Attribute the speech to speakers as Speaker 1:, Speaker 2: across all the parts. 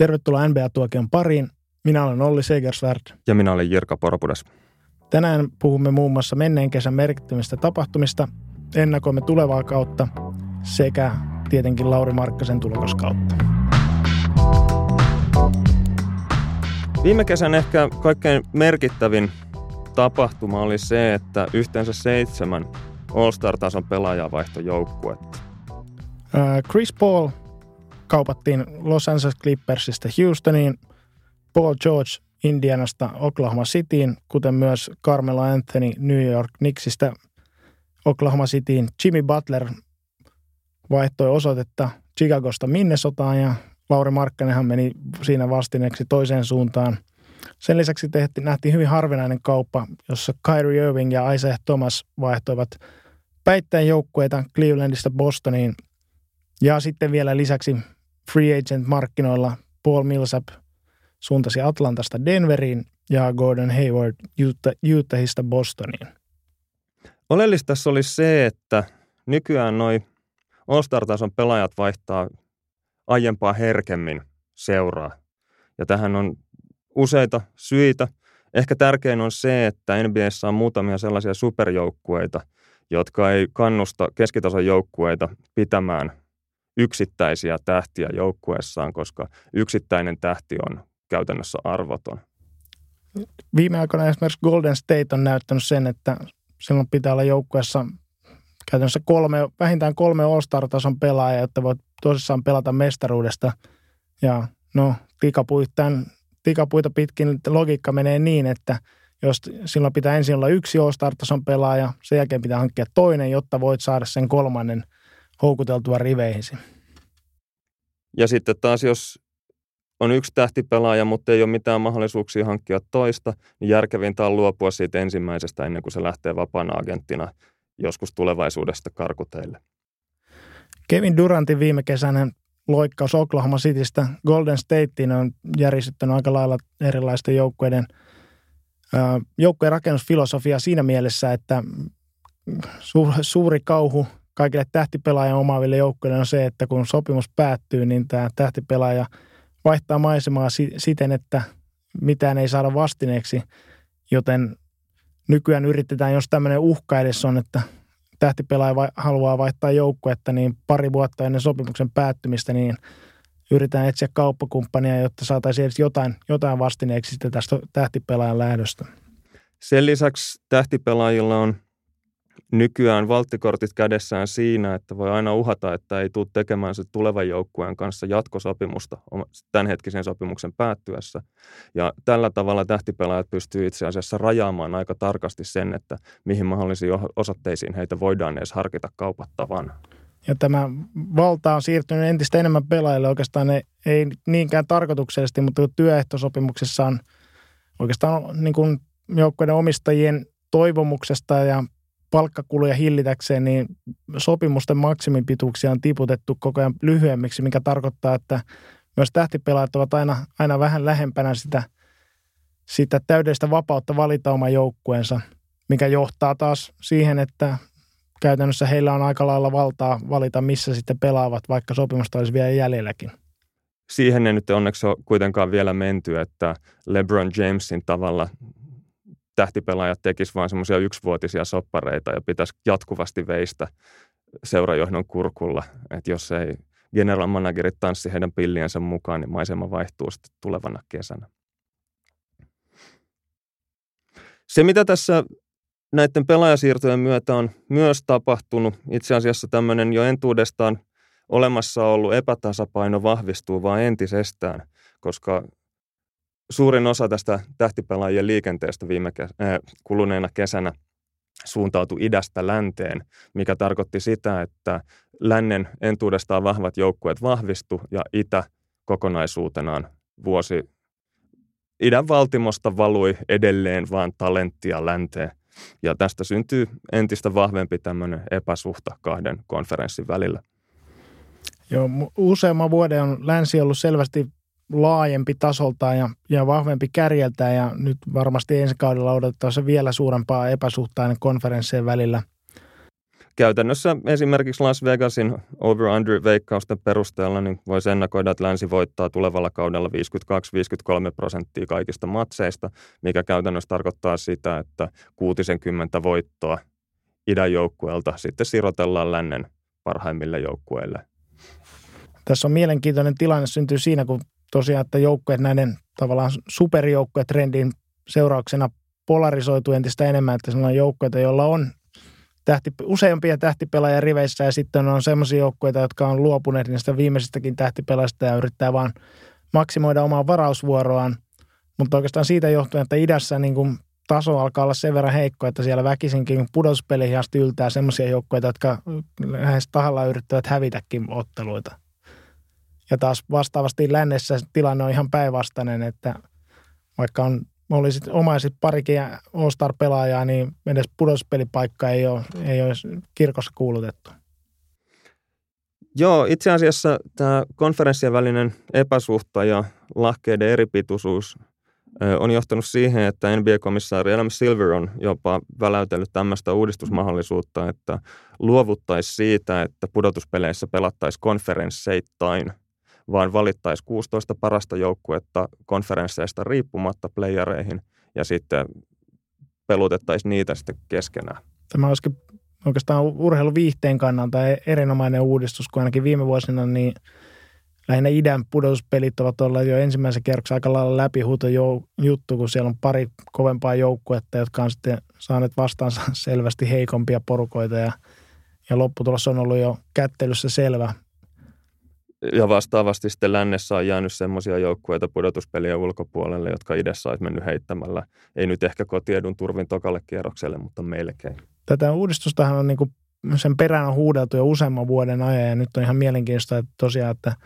Speaker 1: Tervetuloa NBA-tuokion pariin. Minä olen Olli Segersvärd.
Speaker 2: Ja minä olen Jirka Poropudas.
Speaker 1: Tänään puhumme muun muassa menneen kesän merkittävistä tapahtumista, ennakoimme tulevaa kautta sekä tietenkin Lauri Markkasen tulokaskautta.
Speaker 2: Viime kesän ehkä kaikkein merkittävin tapahtuma oli se, että yhteensä seitsemän All-Star-tason pelaajaa vaihtoi joukkuetta.
Speaker 1: Chris Paul kaupattiin Los Angeles Clippersista Houstoniin, Paul George Indianasta Oklahoma Cityin, kuten myös Carmelo Anthony New York Knicksistä Oklahoma Cityin. Jimmy Butler vaihtoi osoitetta Chicagosta Minnesotaan ja Lauri Markkanenhan meni siinä vastineeksi toiseen suuntaan. Sen lisäksi tehtiin, nähtiin hyvin harvinainen kauppa, jossa Kyrie Irving ja Isaiah Thomas vaihtoivat päittäin joukkueita Clevelandista Bostoniin. Ja sitten vielä lisäksi free agent markkinoilla Paul Millsap suuntasi Atlantasta Denveriin ja Gordon Hayward Utah, Utahista Bostoniin.
Speaker 2: Oleellista tässä oli se, että nykyään noin All-Star-tason pelaajat vaihtaa aiempaa herkemmin seuraa. Ja tähän on useita syitä. Ehkä tärkein on se, että NBAssä on muutamia sellaisia superjoukkueita, jotka ei kannusta keskitason joukkueita pitämään yksittäisiä tähtiä joukkueessaan, koska yksittäinen tähti on käytännössä arvoton.
Speaker 1: Viime aikoina esimerkiksi Golden State on näyttänyt sen, että silloin pitää olla joukkueessa käytännössä kolme, vähintään kolme All-Star-tason pelaajaa, jotta voit tosissaan pelata mestaruudesta. Ja no, tikapuittain, tikapuita pitkin logiikka menee niin, että jos silloin pitää ensin olla yksi All-Star-tason pelaaja, sen jälkeen pitää hankkia toinen, jotta voit saada sen kolmannen houkuteltua riveihisi.
Speaker 2: Ja sitten taas, jos on yksi tähtipelaaja, mutta ei ole mitään mahdollisuuksia hankkia toista, niin järkevintä on luopua siitä ensimmäisestä ennen kuin se lähtee vapaana agenttina joskus tulevaisuudesta karkuteille.
Speaker 1: Kevin Durantin viime kesänä loikkaus Oklahoma Citystä Golden Stateen on järisyttänyt aika lailla erilaisten joukkueiden joukkueen rakennusfilosofia siinä mielessä, että suuri kauhu kaikille tähtipelaajan omaaville joukkueille on se, että kun sopimus päättyy, niin tämä tähtipelaaja vaihtaa maisemaa siten, että mitään ei saada vastineeksi, joten nykyään yritetään, jos tämmöinen uhka edes on, että tähtipelaaja haluaa vaihtaa joukkuetta, niin pari vuotta ennen sopimuksen päättymistä, niin yritetään etsiä kauppakumppania, jotta saataisiin edes jotain, jotain vastineeksi tästä tähtipelaajan lähdöstä.
Speaker 2: Sen lisäksi tähtipelaajilla on nykyään valttikortit kädessään siinä, että voi aina uhata, että ei tule tekemään se tulevan joukkueen kanssa jatkosopimusta tämänhetkisen sopimuksen päättyessä. Ja tällä tavalla tähtipelaajat pystyy itse asiassa rajaamaan aika tarkasti sen, että mihin mahdollisiin osoitteisiin heitä voidaan edes harkita kaupattavan.
Speaker 1: Ja tämä valta on siirtynyt entistä enemmän pelaajille. Oikeastaan ei, ei niinkään tarkoituksellisesti, mutta työehtosopimuksessa on oikeastaan niin kuin joukkueiden omistajien toivomuksesta ja palkkakuluja hillitäkseen, niin sopimusten maksimipituuksia on tiputettu koko ajan lyhyemmiksi, mikä tarkoittaa, että myös tähtipelaajat ovat aina, aina vähän lähempänä sitä, sitä täydellistä vapautta valita oma joukkueensa, mikä johtaa taas siihen, että käytännössä heillä on aika lailla valtaa valita, missä sitten pelaavat, vaikka sopimusta olisi vielä jäljelläkin.
Speaker 2: Siihen ei nyt onneksi ole kuitenkaan vielä menty, että LeBron Jamesin tavalla tähtipelaajat tekisivät vain semmoisia yksivuotisia soppareita ja pitäisi jatkuvasti veistä seurajohdon kurkulla, että jos ei general managerit tanssi heidän pilliensä mukaan, niin maisema vaihtuu sitten tulevana kesänä. Se, mitä tässä näiden pelaajasiirtojen myötä on myös tapahtunut, itse asiassa tämmöinen jo entuudestaan olemassa ollut epätasapaino vahvistuu vaan entisestään, koska suurin osa tästä tähtipelaajien liikenteestä viime kes- äh, kuluneena kesänä suuntautui idästä länteen, mikä tarkoitti sitä, että lännen entuudestaan vahvat joukkueet vahvistu ja itä kokonaisuutenaan vuosi idän valtimosta valui edelleen vaan talenttia länteen. Ja tästä syntyy entistä vahvempi tämmöinen epäsuhta kahden konferenssin välillä.
Speaker 1: Joo, useamman vuoden on länsi ollut selvästi laajempi tasoltaan ja, ja vahvempi kärjeltään ja nyt varmasti ensi kaudella odottaa se vielä suurempaa epäsuhtainen konferenssien välillä.
Speaker 2: käytännössä esimerkiksi Las Vegasin over-under-veikkausten perusteella niin voisi ennakoida, että länsi voittaa tulevalla kaudella 52-53 prosenttia kaikista matseista, mikä käytännössä tarkoittaa sitä, että 60 voittoa idän joukkueelta sitten sirotellaan lännen parhaimmille joukkueille.
Speaker 1: Tässä on mielenkiintoinen tilanne syntyy siinä, kun tosiaan, että joukkueet näiden tavallaan superjoukkuetrendin seurauksena polarisoituu entistä enemmän, että sellainen joukkueita, joilla on tähti, useampia tähtipelaajia riveissä ja sitten on sellaisia joukkueita, jotka on luopuneet niistä viimeisistäkin tähtipelaista ja yrittää vaan maksimoida omaa varausvuoroaan. Mutta oikeastaan siitä johtuen, että idässä niin kuin taso alkaa olla sen verran heikko, että siellä väkisinkin pudotuspeleihin asti yltää sellaisia joukkueita, jotka lähes tahalla yrittävät hävitäkin otteluita. Ja taas vastaavasti lännessä tilanne on ihan päinvastainen, että vaikka on olisit omaisit parikin All-Star-pelaajaa, niin edes pudotuspelipaikka ei ole, ei ole kirkossa kuulutettu.
Speaker 2: Joo, itse asiassa tämä konferenssien välinen epäsuhta ja lahkeiden eripituisuus on johtanut siihen, että NBA-komissaari Adam Silver on jopa väläytellyt tämmöistä uudistusmahdollisuutta, että luovuttaisi siitä, että pudotuspeleissä pelattaisiin konferensseittain – vaan valittaisiin 16 parasta joukkuetta konferensseista riippumatta playereihin ja sitten pelutettaisiin niitä sitten keskenään.
Speaker 1: Tämä olisikin oikeastaan urheiluviihteen kannalta e- erinomainen uudistus, kun ainakin viime vuosina niin lähinnä idän pudotuspelit ovat olleet jo ensimmäisen kerroksen aika lailla läpihuuto juttu, kun siellä on pari kovempaa joukkuetta, jotka on sitten saaneet vastaansa selvästi heikompia porukoita ja, ja lopputulos on ollut jo kättelyssä selvä
Speaker 2: ja vastaavasti sitten lännessä on jäänyt semmoisia joukkueita pudotuspeliä ulkopuolelle, jotka idässä olisi mennyt heittämällä. Ei nyt ehkä kotiedun turvin tokalle kierrokselle, mutta melkein.
Speaker 1: Tätä uudistustahan on niin kuin sen perään on huudeltu jo useamman vuoden ajan ja nyt on ihan mielenkiintoista, että tosiaan, että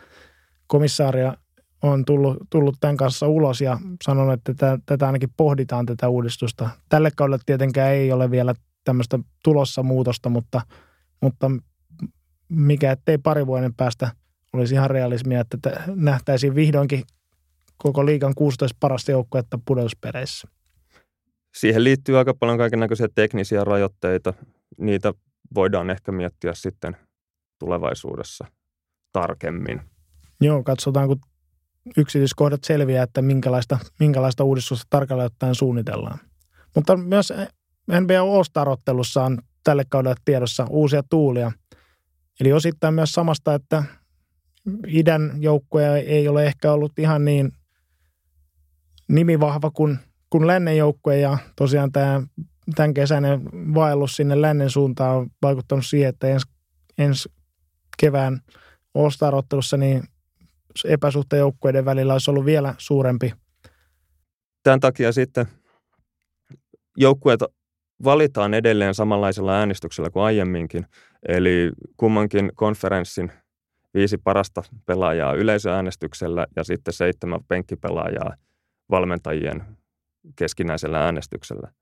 Speaker 1: komissaaria on tullut, tullut tämän kanssa ulos ja sanonut, että tätä, tätä ainakin pohditaan tätä uudistusta. Tälle kaudelle tietenkään ei ole vielä tämmöistä tulossa muutosta, mutta, mutta mikä ettei pari vuoden päästä – olisi ihan realismia, että nähtäisiin vihdoinkin koko liigan 16 parasta joukkuetta pudotuspereissä.
Speaker 2: Siihen liittyy aika paljon kaikenlaisia teknisiä rajoitteita. Niitä voidaan ehkä miettiä sitten tulevaisuudessa tarkemmin.
Speaker 1: Joo, katsotaan kun yksityiskohdat selviää, että minkälaista, minkälaista uudistusta tarkalleen ottaen suunnitellaan. Mutta myös NBA All-Star-ottelussa on tälle kaudelle tiedossa uusia tuulia. Eli osittain myös samasta, että idän joukkue ei ole ehkä ollut ihan niin nimivahva kuin, kuin lännen joukkue ja tosiaan tämä tämän kesäinen vaellus sinne lännen suuntaan on vaikuttanut siihen, että ensi, ens kevään All-Star-ottelussa niin epäsuhteen joukkueiden välillä olisi ollut vielä suurempi.
Speaker 2: Tämän takia sitten joukkueet valitaan edelleen samanlaisella äänestyksellä kuin aiemminkin, eli kummankin konferenssin – viisi parasta pelaajaa yleisöäänestyksellä ja sitten seitsemän penkkipelaajaa valmentajien keskinäisellä äänestyksellä.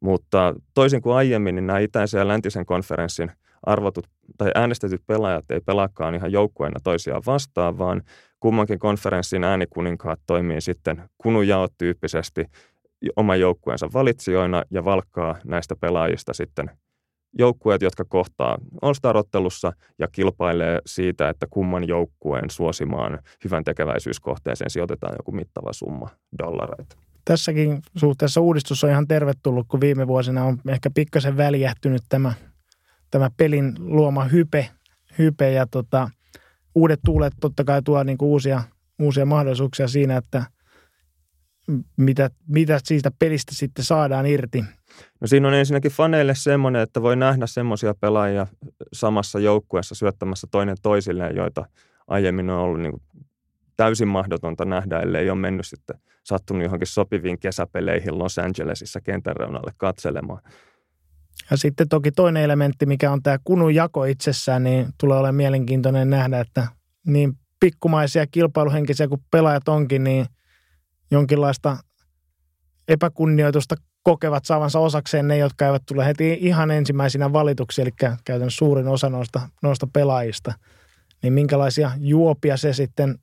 Speaker 2: Mutta toisin kuin aiemmin, niin nämä itäisen ja läntisen konferenssin arvotut tai äänestetyt pelaajat ei pelaakaan ihan joukkueena toisiaan vastaan, vaan kummankin konferenssin äänikuninkaat toimii sitten kunujaot tyyppisesti oman joukkueensa valitsijoina ja valkkaa näistä pelaajista sitten joukkueet, jotka kohtaa All-Star-ottelussa ja kilpailee siitä, että kumman joukkueen suosimaan hyvän tekeväisyyskohteeseen sijoitetaan joku mittava summa dollareita.
Speaker 1: Tässäkin suhteessa uudistus on ihan tervetullut, kun viime vuosina on ehkä pikkasen väljähtynyt tämä, tämä pelin luoma hype, hype ja tota, uudet tuulet totta kai tuo niin kuin uusia, uusia mahdollisuuksia siinä, että mitä, mitä siitä pelistä sitten saadaan irti.
Speaker 2: No siinä on ensinnäkin faneille semmoinen, että voi nähdä semmoisia pelaajia samassa joukkueessa syöttämässä toinen toisilleen, joita aiemmin on ollut niin täysin mahdotonta nähdä, ellei ole mennyt sitten sattunut johonkin sopiviin kesäpeleihin Los Angelesissa kentän reunalle katselemaan.
Speaker 1: Ja sitten toki toinen elementti, mikä on tämä kunun jako itsessään, niin tulee olemaan mielenkiintoinen nähdä, että niin pikkumaisia kilpailuhenkisiä kuin pelaajat onkin, niin jonkinlaista epäkunnioitusta kokevat saavansa osakseen ne, jotka eivät tule heti ihan ensimmäisinä valituksi, eli käytännössä suurin osa noista, noista pelaajista. Niin minkälaisia juopia se sitten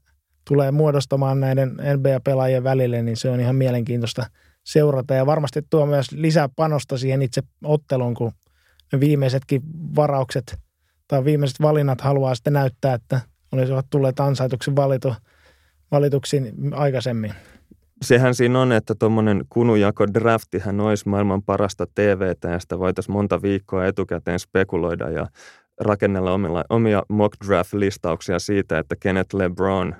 Speaker 1: tulee muodostamaan näiden NBA-pelaajien välille, niin se on ihan mielenkiintoista seurata. Ja varmasti tuo myös lisää panosta siihen itse otteluun, kun ne viimeisetkin varaukset tai viimeiset valinnat haluaa sitten näyttää, että olisivat tulleet ansaituksi valitu, valituksi aikaisemmin.
Speaker 2: Sehän siinä on, että tuommoinen kunujako draftihän olisi maailman parasta TVtä ja sitä voitaisiin monta viikkoa etukäteen spekuloida ja rakennella omilla, omia mock draft-listauksia siitä, että kenet LeBron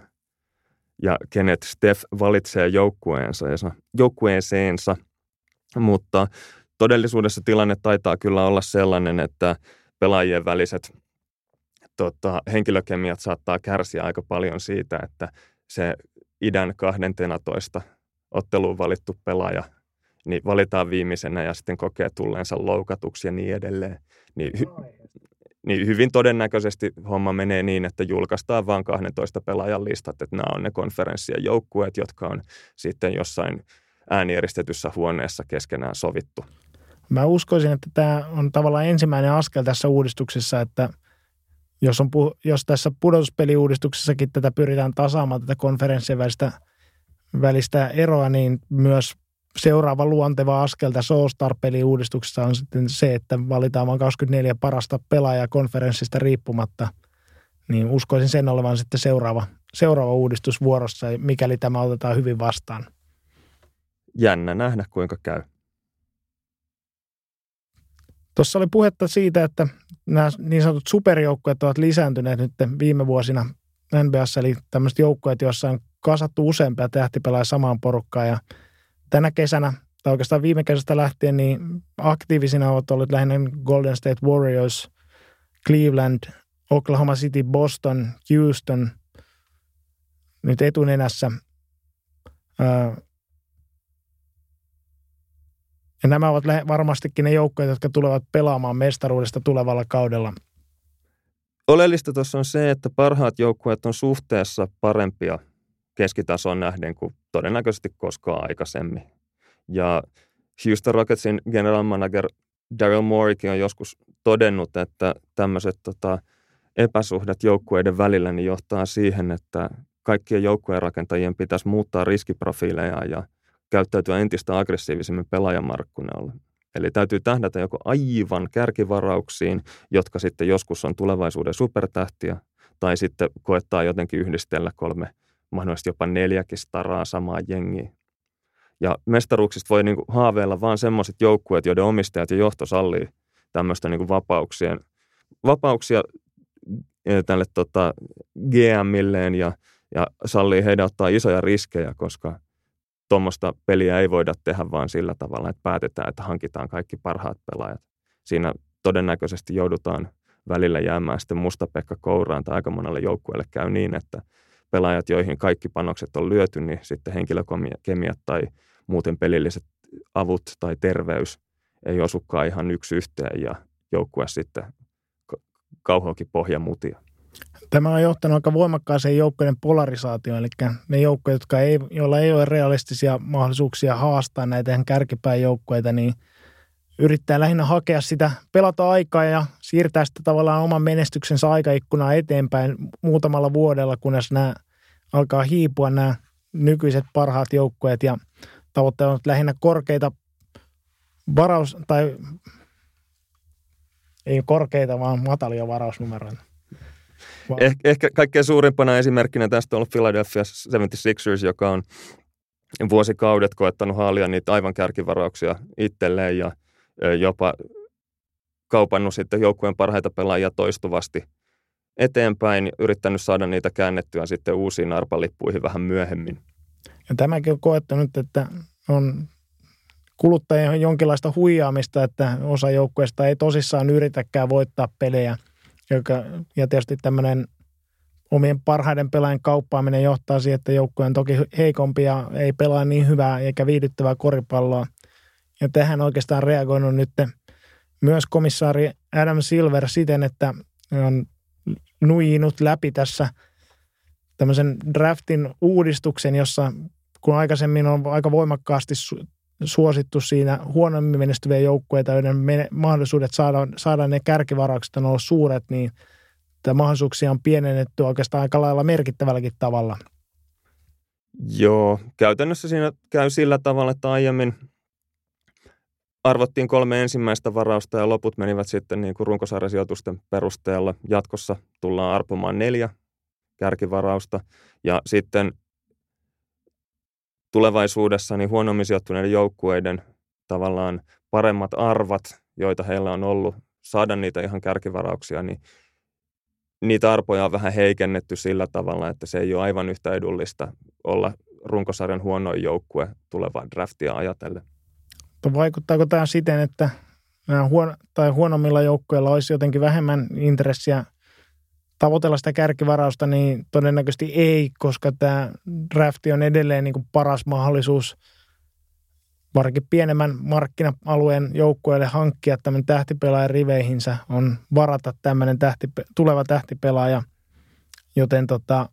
Speaker 2: ja kenet Steph valitsee joukkueensa, joukkueeseensa. Mutta todellisuudessa tilanne taitaa kyllä olla sellainen, että pelaajien väliset tota, henkilökemiat saattaa kärsiä aika paljon siitä, että se idän 12 otteluun valittu pelaaja niin valitaan viimeisenä ja sitten kokee tulleensa loukatuksi ja niin edelleen. Niin, hy- niin hyvin todennäköisesti homma menee niin, että julkaistaan vain 12 pelaajan listat, että nämä on ne konferenssien joukkueet, jotka on sitten jossain äänijäristetyssä huoneessa keskenään sovittu.
Speaker 1: Mä uskoisin, että tämä on tavallaan ensimmäinen askel tässä uudistuksessa, että jos, on, jos tässä pudotuspeliuudistuksessakin tätä pyritään tasaamaan tätä konferenssien välistä, välistä eroa, niin myös seuraava luonteva askel tässä All-Star-peliuudistuksessa on sitten se, että valitaan vain 24 parasta pelaajaa konferenssista riippumatta. Niin uskoisin sen olevan sitten seuraava, seuraava uudistus vuorossa, mikäli tämä otetaan hyvin vastaan.
Speaker 2: Jännä nähdä, kuinka käy.
Speaker 1: Tuossa oli puhetta siitä, että nämä niin sanotut superjoukkueet ovat lisääntyneet nyt viime vuosina NBAssa, eli tämmöiset joukkueet, joissa on kasattu useampia tähtipelaajia samaan porukkaan ja tänä kesänä, tai oikeastaan viime kesästä lähtien, niin aktiivisina ovat olleet lähinnä Golden State Warriors, Cleveland, Oklahoma City, Boston, Houston, nyt etunenässä. Ja nämä ovat varmastikin ne joukkoja, jotka tulevat pelaamaan mestaruudesta tulevalla kaudella.
Speaker 2: Oleellista tuossa on se, että parhaat joukkueet on suhteessa parempia keskitason nähden kuin todennäköisesti koskaan aikaisemmin. Ja Houston Rocketsin general manager Daryl Moreykin on joskus todennut, että tämmöiset tota, epäsuhdat joukkueiden välillä niin johtaa siihen, että kaikkien joukkueen rakentajien pitäisi muuttaa riskiprofiileja ja käyttäytyä entistä aggressiivisemmin pelaajamarkkinoilla. Eli täytyy tähdätä joko aivan kärkivarauksiin, jotka sitten joskus on tulevaisuuden supertähtiä, tai sitten koettaa jotenkin yhdistellä kolme, mahdollisesti jopa neljäkin staraa samaa jengiä. Ja mestaruuksista voi niin kuin haaveilla vain semmoiset joukkueet, joiden omistajat ja johto sallii tämmöistä niin kuin vapauksien, vapauksia eh, tälle tota, GMilleen ja, ja sallii heidän ottaa isoja riskejä, koska tuommoista peliä ei voida tehdä vaan sillä tavalla, että päätetään, että hankitaan kaikki parhaat pelaajat. Siinä todennäköisesti joudutaan välillä jäämään sitten mustapekka kouraan tai aika monelle joukkueelle käy niin, että pelaajat, joihin kaikki panokset on lyöty, niin sitten henkilökemiat tai muuten pelilliset avut tai terveys ei osukaan ihan yksi yhteen ja joukkue sitten kauhoakin pohjamutia.
Speaker 1: Tämä on johtanut aika voimakkaaseen joukkojen polarisaatioon, eli ne joukkoja, jotka ei, joilla ei ole realistisia mahdollisuuksia haastaa näitä kärkipään joukkoita, niin yrittää lähinnä hakea sitä, pelata aikaa ja siirtää sitä tavallaan oman menestyksensä aikaikkunaa eteenpäin muutamalla vuodella, kunnes nämä alkaa hiipua nämä nykyiset parhaat joukkueet ja tavoittelevat lähinnä korkeita varaus- tai ei korkeita, vaan matalia varausnumeroita.
Speaker 2: Eh, ehkä kaikkein suurimpana esimerkkinä tästä on ollut Philadelphia 76ers, joka on vuosikaudet koettanut haalia niitä aivan kärkivarauksia itselleen ja jopa kaupannut sitten joukkueen parhaita pelaajia toistuvasti eteenpäin, yrittänyt saada niitä käännettyä sitten uusiin arpalippuihin vähän myöhemmin.
Speaker 1: Ja tämäkin on koettanut, että on kuluttajien jonkinlaista huijaamista, että osa joukkueesta ei tosissaan yritäkään voittaa pelejä – joka, ja tietysti tämmöinen omien parhaiden pelaajien kauppaaminen johtaa siihen, että joukkue on toki heikompi ja ei pelaa niin hyvää eikä viihdyttävää koripalloa. Ja tähän oikeastaan reagoinut nyt myös komissaari Adam Silver siten, että on nuijinut läpi tässä tämmöisen draftin uudistuksen, jossa kun aikaisemmin on aika voimakkaasti suosittu siinä huonommin menestyviä joukkueita, joiden mahdollisuudet saada, saada ne kärkivaraukset on ollut suuret, niin tämä mahdollisuuksia on pienennetty oikeastaan aika lailla merkittävälläkin tavalla.
Speaker 2: Joo, käytännössä siinä käy sillä tavalla, että aiemmin arvottiin kolme ensimmäistä varausta ja loput menivät sitten niin kuin runkosarjasijoitusten perusteella. Jatkossa tullaan arpomaan neljä kärkivarausta ja sitten tulevaisuudessa niin huonommin sijoittuneiden joukkueiden tavallaan paremmat arvat, joita heillä on ollut, saada niitä ihan kärkivarauksia, niin niitä arpoja on vähän heikennetty sillä tavalla, että se ei ole aivan yhtä edullista olla runkosarjan huonoin joukkue tulevaan draftia ajatellen.
Speaker 1: Vaikuttaako tämä siten, että nämä huono, tai huonommilla joukkueilla olisi jotenkin vähemmän intressiä tavoitella sitä kärkivarausta, niin todennäköisesti ei, koska tämä drafti on edelleen niin kuin paras mahdollisuus varsinkin pienemmän markkina-alueen joukkueelle hankkia tämmöinen tähtipelaaja riveihinsä, on varata tämmöinen tähti, tuleva tähtipelaaja, joten tota,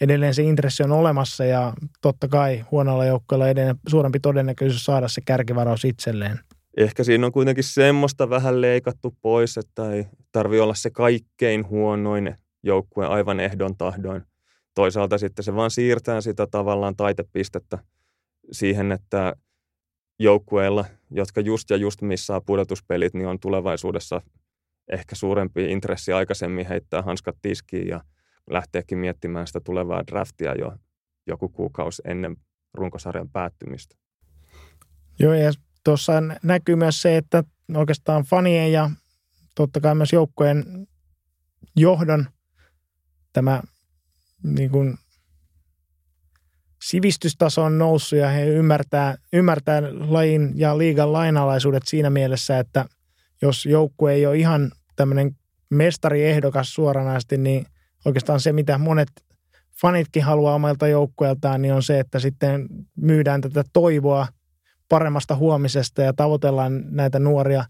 Speaker 1: edelleen se intressi on olemassa ja totta kai huonolla joukkueella edelleen suurempi todennäköisyys saada se kärkivaraus itselleen.
Speaker 2: Ehkä siinä on kuitenkin semmoista vähän leikattu pois, että ei tarvi olla se kaikkein huonoin joukkue aivan ehdon tahdoin. Toisaalta sitten se vaan siirtää sitä tavallaan taitepistettä siihen, että joukkueilla, jotka just ja just missaa pudotuspelit, niin on tulevaisuudessa ehkä suurempi intressi aikaisemmin heittää hanskat tiskiin ja lähteekin miettimään sitä tulevaa draftia jo joku kuukausi ennen runkosarjan päättymistä.
Speaker 1: Joo, ja tuossa näkyy myös se, että oikeastaan fanien ja totta kai myös joukkojen johdon tämä niin kuin sivistystaso on noussut ja he ymmärtää, ymmärtää lajin ja liigan lainalaisuudet siinä mielessä, että jos joukkue ei ole ihan tämmöinen mestariehdokas suoranaisesti, niin oikeastaan se, mitä monet fanitkin haluaa omalta joukkueeltaan, niin on se, että sitten myydään tätä toivoa paremmasta huomisesta ja tavoitellaan näitä nuoria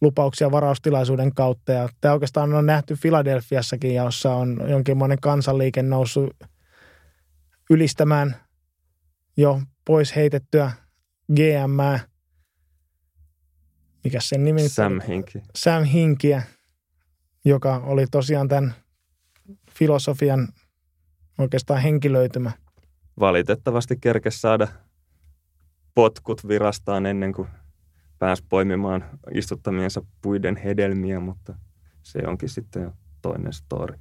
Speaker 1: lupauksia varaustilaisuuden kautta. Ja tämä oikeastaan on nähty Filadelfiassakin, jossa on jonkinlainen kansanliike noussut ylistämään jo pois heitettyä GM, mikä sen nimi
Speaker 2: Sam Hinki.
Speaker 1: Sam Hinkiä, joka oli tosiaan tämän filosofian oikeastaan henkilöitymä.
Speaker 2: Valitettavasti kerkesi saada potkut virastaan ennen kuin pääsi poimimaan istuttamiensa puiden hedelmiä, mutta se onkin sitten jo toinen story.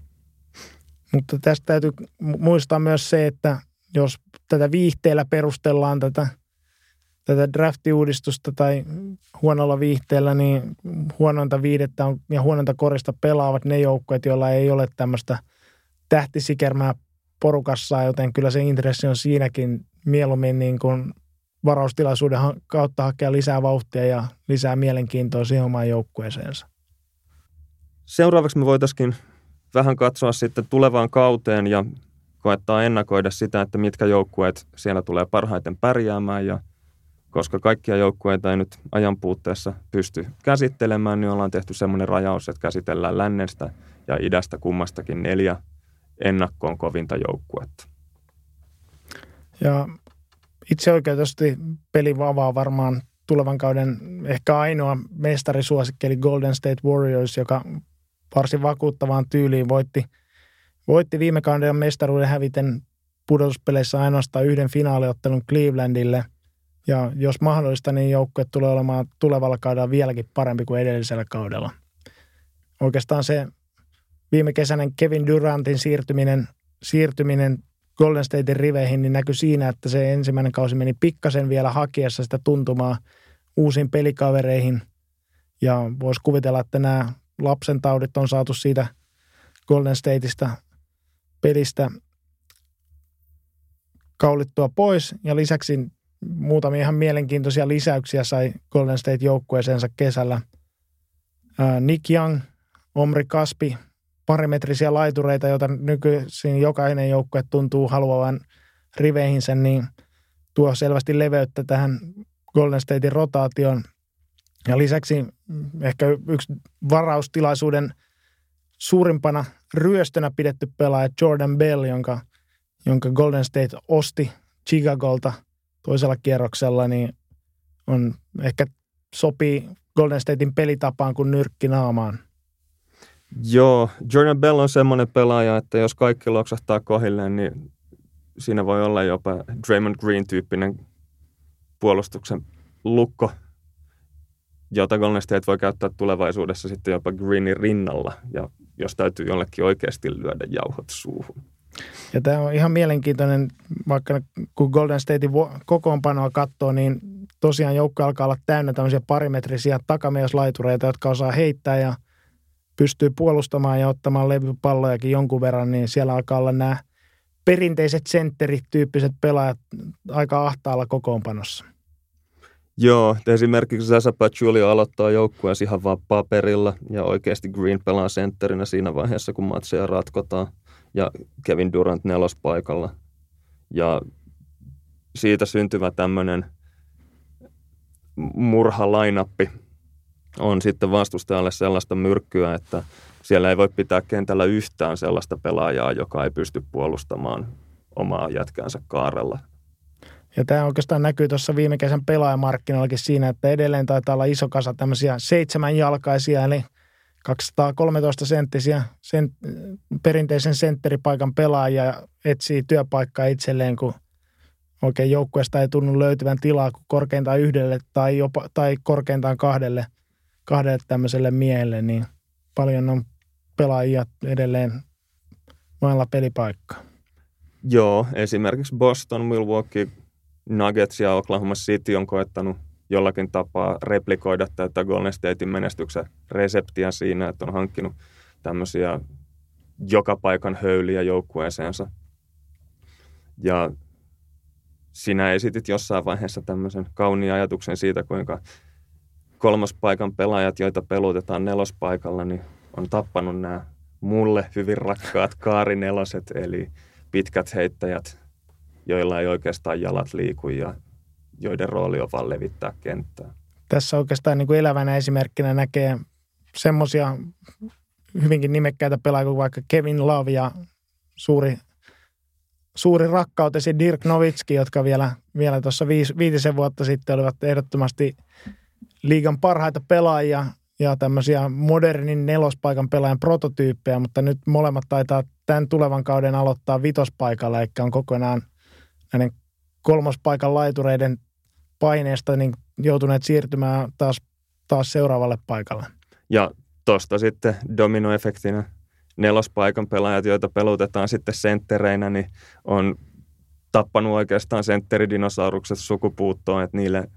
Speaker 1: Mutta tästä täytyy muistaa myös se, että jos tätä viihteellä perustellaan tätä, tätä draftiuudistusta tai huonolla viihteellä, niin huonointa viidettä on, ja huonointa korista pelaavat ne joukkueet, joilla ei ole tämmöistä tähtisikermää porukassa, joten kyllä se intressi on siinäkin mieluummin niin kuin varaustilaisuuden kautta hakea lisää vauhtia ja lisää mielenkiintoa siihen omaan joukkueeseensa.
Speaker 2: Seuraavaksi me voitaisiin vähän katsoa sitten tulevaan kauteen ja koettaa ennakoida sitä, että mitkä joukkueet siellä tulee parhaiten pärjäämään ja koska kaikkia joukkueita ei nyt ajan puutteessa pysty käsittelemään, niin ollaan tehty semmoinen rajaus, että käsitellään lännestä ja idästä kummastakin neljä ennakkoon kovinta joukkuetta.
Speaker 1: Ja itse oikeutusti peli avaa varmaan tulevan kauden ehkä ainoa mestarisuosikki, eli Golden State Warriors, joka varsin vakuuttavaan tyyliin voitti, voitti viime kauden mestaruuden häviten pudotuspeleissä ainoastaan yhden finaaliottelun Clevelandille. Ja jos mahdollista, niin joukkue tulee olemaan tulevalla kaudella vieläkin parempi kuin edellisellä kaudella. Oikeastaan se viime kesäinen Kevin Durantin siirtyminen, siirtyminen Golden Statein riveihin, niin näkyi siinä, että se ensimmäinen kausi meni pikkasen vielä hakiessa sitä tuntumaa uusiin pelikavereihin. Ja voisi kuvitella, että nämä lapsen taudit on saatu siitä Golden Stateista pelistä kaulittua pois. Ja lisäksi muutamia ihan mielenkiintoisia lisäyksiä sai Golden State joukkueeseensa kesällä. Nick Young, Omri Kaspi, parimetrisiä laitureita, joita nykyisin jokainen joukkue tuntuu haluavan riveihinsä, niin tuo selvästi leveyttä tähän Golden Statein rotaation. Ja lisäksi ehkä yksi varaustilaisuuden suurimpana ryöstönä pidetty pelaaja Jordan Bell, jonka, jonka Golden State osti Chicagolta toisella kierroksella, niin on ehkä sopii Golden Statein pelitapaan kuin nyrkki naamaan.
Speaker 2: Joo, Jordan Bell on semmoinen pelaaja, että jos kaikki loksahtaa kohilleen, niin siinä voi olla jopa Draymond Green-tyyppinen puolustuksen lukko. jota Golden State voi käyttää tulevaisuudessa sitten jopa Greenin rinnalla, ja jos täytyy jollekin oikeasti lyödä jauhot suuhun.
Speaker 1: Ja tämä on ihan mielenkiintoinen, vaikka kun Golden Statein kokoonpanoa katsoo, niin tosiaan joukko alkaa olla täynnä tämmöisiä parimetrisiä takamieslaitureita, jotka osaa heittää ja pystyy puolustamaan ja ottamaan levypallojakin jonkun verran, niin siellä alkaa olla nämä perinteiset sentterityyppiset pelaajat aika ahtaalla kokoonpanossa.
Speaker 2: Joo, esimerkiksi Sasa Pachulia aloittaa joukkueen ihan vaan paperilla ja oikeasti Green pelaa sentterinä siinä vaiheessa, kun matseja ratkotaan ja Kevin Durant nelospaikalla. Ja siitä syntyvä tämmöinen murhalainappi on sitten vastustajalle sellaista myrkkyä, että siellä ei voi pitää kentällä yhtään sellaista pelaajaa, joka ei pysty puolustamaan omaa jätkäänsä kaarella.
Speaker 1: Ja tämä oikeastaan näkyy tuossa viime kesän pelaajamarkkinoillakin siinä, että edelleen taitaa olla iso kasa tämmöisiä seitsemänjalkaisia, eli 213 senttisiä sen, perinteisen sentteripaikan pelaajia etsii työpaikkaa itselleen, kun oikein joukkueesta ei tunnu löytyvän tilaa kuin korkeintaan yhdelle tai, jopa, tai korkeintaan kahdelle, kahdelle tämmöiselle miehelle, niin paljon on pelaajia edelleen mailla pelipaikkaa.
Speaker 2: Joo, esimerkiksi Boston, Milwaukee, Nuggets ja Oklahoma City on koettanut jollakin tapaa replikoida tätä Golden Statein menestyksen reseptiä siinä, että on hankkinut tämmöisiä joka paikan höyliä joukkueeseensa. Ja sinä esitit jossain vaiheessa tämmöisen kauniin ajatuksen siitä, kuinka kolmospaikan pelaajat, joita pelutetaan nelospaikalla, niin on tappanut nämä mulle hyvin rakkaat kaarineloset, eli pitkät heittäjät, joilla ei oikeastaan jalat liiku ja joiden rooli on vaan levittää kenttää.
Speaker 1: Tässä oikeastaan niin kuin elävänä esimerkkinä näkee semmoisia hyvinkin nimekkäitä pelaajia kuin vaikka Kevin Love ja suuri, suuri rakkautesi Dirk Nowitzki, jotka vielä, vielä tuossa viitisen vuotta sitten olivat ehdottomasti liigan parhaita pelaajia ja tämmöisiä modernin nelospaikan pelaajan prototyyppejä, mutta nyt molemmat taitaa tämän tulevan kauden aloittaa vitospaikalla, eli on kokonaan näiden kolmospaikan laitureiden paineesta niin joutuneet siirtymään taas, taas seuraavalle paikalle.
Speaker 2: Ja tosta sitten dominoefektinä nelospaikan pelaajat, joita pelutetaan sitten senttereinä, niin on tappanut oikeastaan sentteridinosaurukset sukupuuttoon, että niille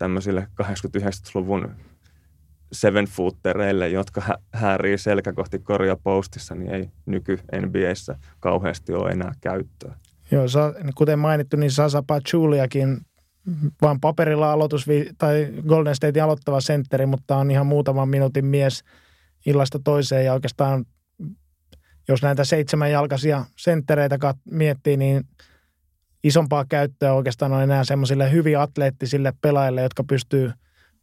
Speaker 2: tämmöisille 89-luvun seven footereille, jotka hä- häärii selkä kohti korja postissa, niin ei nyky NBAssä kauheasti ole enää käyttöä.
Speaker 1: Joo, kuten mainittu, niin Sasa Pachuliakin vaan paperilla aloitus tai Golden State aloittava sentteri, mutta on ihan muutaman minuutin mies illasta toiseen ja oikeastaan jos näitä seitsemänjalkaisia senttereitä miettii, niin isompaa käyttöä oikeastaan on enää semmoisille hyvin atleettisille pelaajille, jotka pystyy,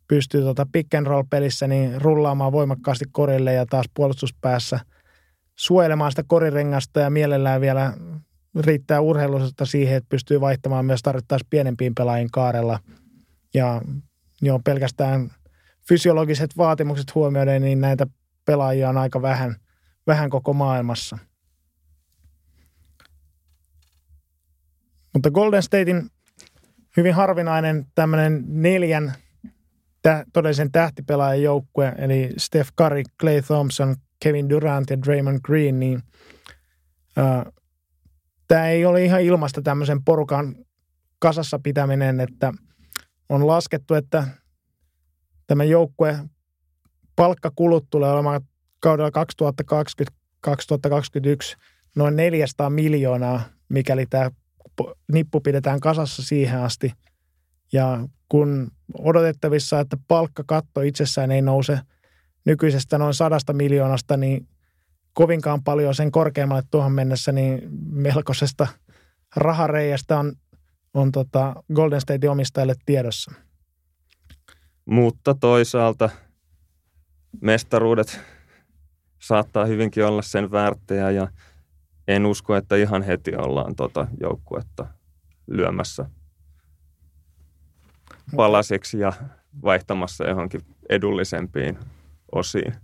Speaker 1: pystyy tota pick and roll pelissä niin rullaamaan voimakkaasti korille ja taas puolustuspäässä suojelemaan sitä korirengasta ja mielellään vielä riittää urheilusesta siihen, että pystyy vaihtamaan myös tarvittaessa pienempiin pelaajien kaarella. Ja jo pelkästään fysiologiset vaatimukset huomioiden, niin näitä pelaajia on aika vähän, vähän koko maailmassa. Mutta Golden Statein hyvin harvinainen tämmöinen neljän tä, todellisen tähtipelaajan joukkue, eli Steph Curry, Clay Thompson, Kevin Durant ja Draymond Green, niin tämä ei ole ihan ilmasta tämmöisen porukan kasassa pitäminen, että on laskettu, että tämä joukkue palkkakulut tulee olemaan kaudella 2020-2021 noin 400 miljoonaa, mikäli tämä nippu pidetään kasassa siihen asti. Ja kun odotettavissa, että palkkakatto itsessään ei nouse nykyisestä noin sadasta miljoonasta, niin kovinkaan paljon sen korkeammalle tuohon mennessä, niin melkoisesta rahareijasta on, on tota Golden State omistajille tiedossa.
Speaker 2: Mutta toisaalta mestaruudet saattaa hyvinkin olla sen väärtejä ja en usko, että ihan heti ollaan tota joukkuetta lyömässä palasiksi ja vaihtamassa johonkin edullisempiin osiin.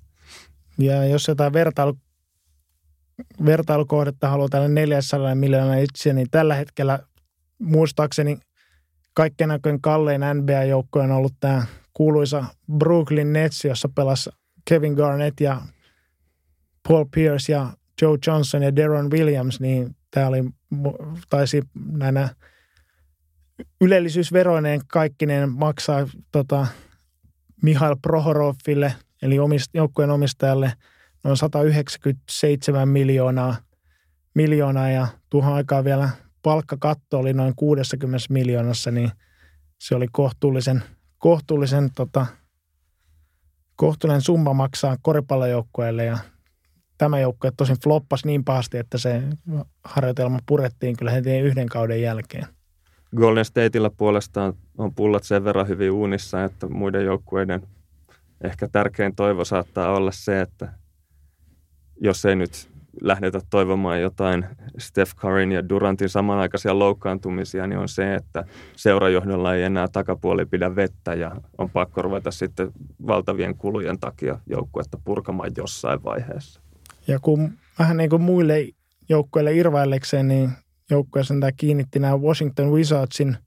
Speaker 1: Ja jos jotain vertailu vertailukohdetta haluaa tälle 400 miljoonaa itse, niin tällä hetkellä muistaakseni kaikkein näköinen kallein NBA-joukko on ollut tämä kuuluisa Brooklyn Nets, jossa pelasi Kevin Garnett ja Paul Pierce ja Joe Johnson ja Deron Williams, niin tämä oli, taisi näinä ylellisyysveroineen kaikkineen maksaa tota, Mihail Prohoroville, eli omist, joukkueen omistajalle, noin 197 miljoonaa, miljoonaa ja tuohon aikaan vielä palkkakatto oli noin 60 miljoonassa, niin se oli kohtuullisen, kohtuullisen tota, kohtuullinen summa maksaa koripallojoukkueelle ja tämä joukkue tosin floppas niin pahasti, että se harjoitelma purettiin kyllä heti yhden kauden jälkeen.
Speaker 2: Golden Stateilla puolestaan on pullat sen verran hyvin uunissa, että muiden joukkueiden ehkä tärkein toivo saattaa olla se, että jos ei nyt lähdetä toivomaan jotain Steph Curryn ja Durantin samanaikaisia loukkaantumisia, niin on se, että seurajohdolla ei enää takapuoli pidä vettä ja on pakko ruveta sitten valtavien kulujen takia joukkuetta purkamaan jossain vaiheessa.
Speaker 1: Ja kun vähän niin kuin muille joukkueille irvaillekseen, niin joukkueessa tämä kiinnitti nämä Washington Wizardsin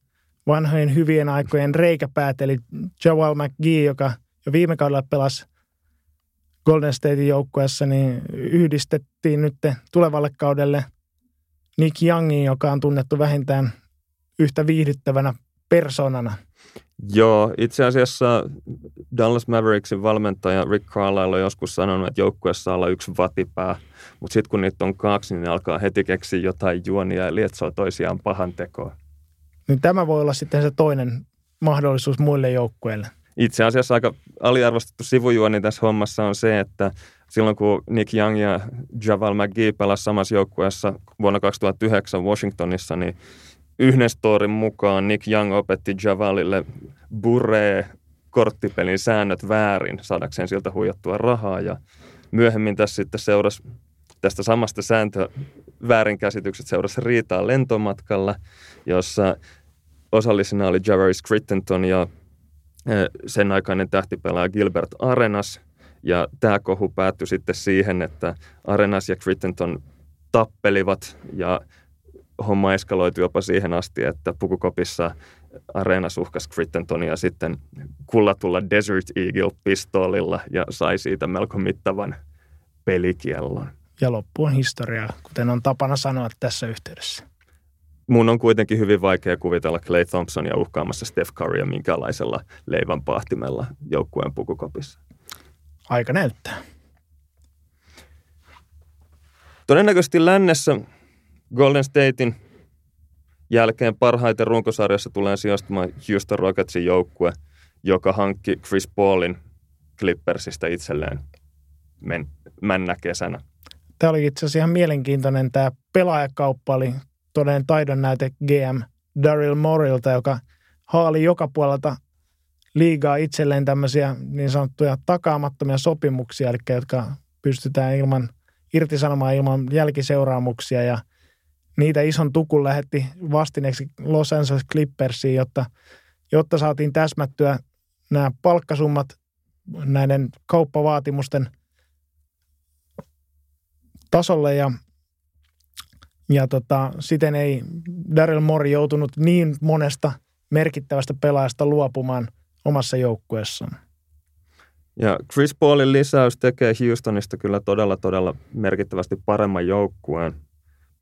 Speaker 1: vanhojen hyvien aikojen reikäpäät, eli Jawal McGee, joka jo viime kaudella pelasi Golden Statein joukkueessa, niin yhdistettiin nyt tulevalle kaudelle Nick Youngin, joka on tunnettu vähintään yhtä viihdyttävänä persoonana.
Speaker 2: Joo, itse asiassa Dallas Mavericksin valmentaja Rick Carlisle on joskus sanonut, että joukkueessa olla yksi vatipää, mutta sitten kun niitä on kaksi, niin ne alkaa heti keksiä jotain juonia ja lietsoa toisiaan pahan tekoa.
Speaker 1: Niin tämä voi olla sitten se toinen mahdollisuus muille joukkueille.
Speaker 2: Itse asiassa aika aliarvostettu sivujuoni tässä hommassa on se, että silloin kun Nick Young ja Javal McGee pelasivat samassa joukkueessa vuonna 2009 Washingtonissa, niin yhden storin mukaan Nick Young opetti Javalille buree korttipelin säännöt väärin saadakseen siltä huijattua rahaa ja myöhemmin tässä sitten seurasi tästä samasta sääntö väärinkäsitykset seurasi riitaa lentomatkalla, jossa osallisena oli Javaris Crittenton ja sen aikainen tähtipelaaja Gilbert Arenas. Ja tämä kohu päättyi sitten siihen, että Arenas ja Crittenton tappelivat ja homma eskaloitui jopa siihen asti, että pukukopissa Areena uhkasi Crittentonia sitten kullatulla Desert Eagle-pistoolilla ja sai siitä melko mittavan pelikiellon.
Speaker 1: Ja loppu on historiaa, kuten on tapana sanoa tässä yhteydessä.
Speaker 2: Mun on kuitenkin hyvin vaikea kuvitella Clay Thompsonia uhkaamassa Steph Currya minkälaisella leivän pahtimella joukkueen pukukopissa.
Speaker 1: Aika näyttää.
Speaker 2: Todennäköisesti lännessä Golden Statein jälkeen parhaiten runkosarjassa tulee sijoistumaan Houston Rocketsin joukkue, joka hankki Chris Paulin Clippersistä itselleen men, männä kesänä.
Speaker 1: Tämä oli itse asiassa ihan mielenkiintoinen. Tämä pelaajakauppa oli todellinen taidon näyte GM Daryl Morilta, joka haali joka puolelta liigaa itselleen tämmöisiä niin sanottuja takaamattomia sopimuksia, eli jotka pystytään ilman irtisanomaan ilman jälkiseuraamuksia ja – niitä ison tukun lähetti vastineeksi Los Angeles Clippersiin, jotta, jotta saatiin täsmättyä nämä palkkasummat näiden kauppavaatimusten tasolle ja, ja tota, siten ei Daryl Mori joutunut niin monesta merkittävästä pelaajasta luopumaan omassa joukkueessaan.
Speaker 2: Ja Chris Paulin lisäys tekee Houstonista kyllä todella, todella merkittävästi paremman joukkueen –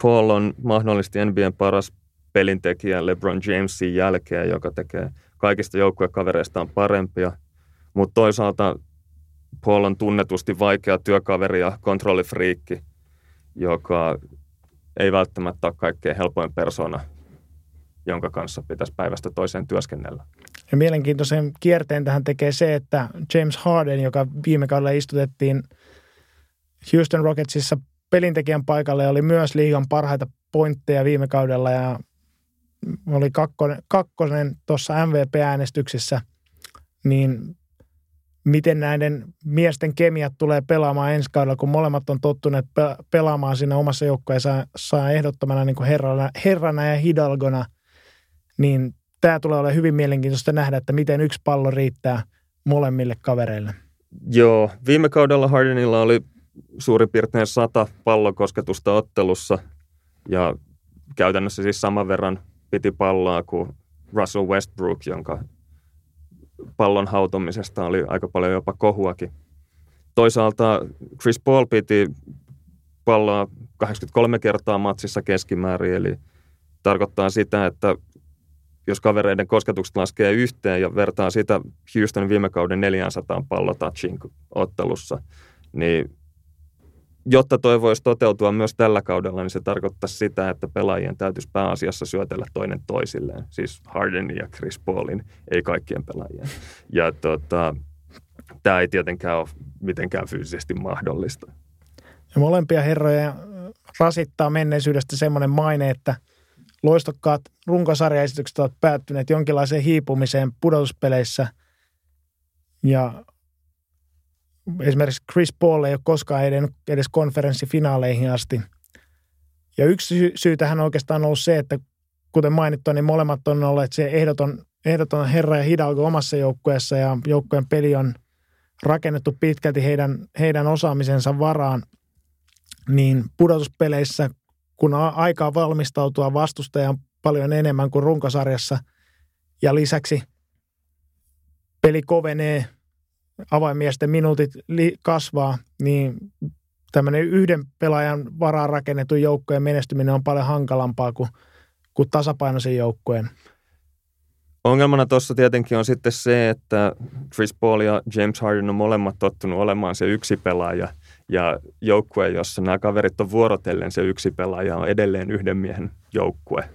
Speaker 2: Paul on mahdollisesti NBAn paras pelintekijä LeBron Jamesin jälkeen, joka tekee kaikista joukkuekavereistaan parempia. Mutta toisaalta Paul on tunnetusti vaikea työkaveri ja kontrollifriikki, joka ei välttämättä ole kaikkein helpoin persona, jonka kanssa pitäisi päivästä toiseen työskennellä.
Speaker 1: Ja mielenkiintoisen kierteen tähän tekee se, että James Harden, joka viime kaudella istutettiin Houston Rocketsissa pelintekijän paikalle oli myös liigan parhaita pointteja viime kaudella ja oli kakkonen, kakkonen tuossa MVP-äänestyksessä, niin miten näiden miesten kemiat tulee pelaamaan ensi kaudella, kun molemmat on tottuneet pelaamaan siinä omassa joukkueessa saa ehdottomana niin kuin herrana, herrana ja hidalgona, niin tämä tulee olemaan hyvin mielenkiintoista nähdä, että miten yksi pallo riittää molemmille kavereille.
Speaker 2: Joo, viime kaudella Hardenilla oli suurin piirtein sata pallokosketusta ottelussa ja käytännössä siis saman verran piti palloa kuin Russell Westbrook, jonka pallon hautomisesta oli aika paljon jopa kohuakin. Toisaalta Chris Paul piti palloa 83 kertaa matsissa keskimäärin, eli tarkoittaa sitä, että jos kavereiden kosketukset laskee yhteen ja vertaa sitä Houstonin viime kauden 400 pallotouchin ottelussa, niin jotta toi voisi toteutua myös tällä kaudella, niin se tarkoittaa sitä, että pelaajien täytyisi pääasiassa syötellä toinen toisilleen. Siis Hardenin ja Chris Paulin, ei kaikkien pelaajien. Ja tota, tämä ei tietenkään ole mitenkään fyysisesti mahdollista.
Speaker 1: Ja molempia herroja rasittaa menneisyydestä semmoinen maine, että loistokkaat runkosarjaesitykset ovat päättyneet jonkinlaiseen hiipumiseen pudotuspeleissä. Ja esimerkiksi Chris Paul ei ole koskaan edennyt edes konferenssifinaaleihin asti. Ja yksi syy, syy tähän oikeastaan on ollut se, että kuten mainittu, niin molemmat on olleet se ehdoton, ehdoton herra ja hidalgo omassa joukkueessa ja joukkueen peli on rakennettu pitkälti heidän, heidän osaamisensa varaan. Niin pudotuspeleissä, kun aikaa valmistautua vastustajan paljon enemmän kuin runkosarjassa ja lisäksi peli kovenee – avaimiesten minuutit kasvaa, niin tämmöinen yhden pelaajan varaan rakennetun joukkojen menestyminen on paljon hankalampaa kuin, kuin tasapainoisen joukkojen.
Speaker 2: Ongelmana tuossa tietenkin on sitten se, että Chris Paul ja James Harden on molemmat tottunut olemaan se yksi pelaaja ja joukkue, jossa nämä kaverit on vuorotellen se yksi pelaaja, on edelleen yhden miehen joukkue.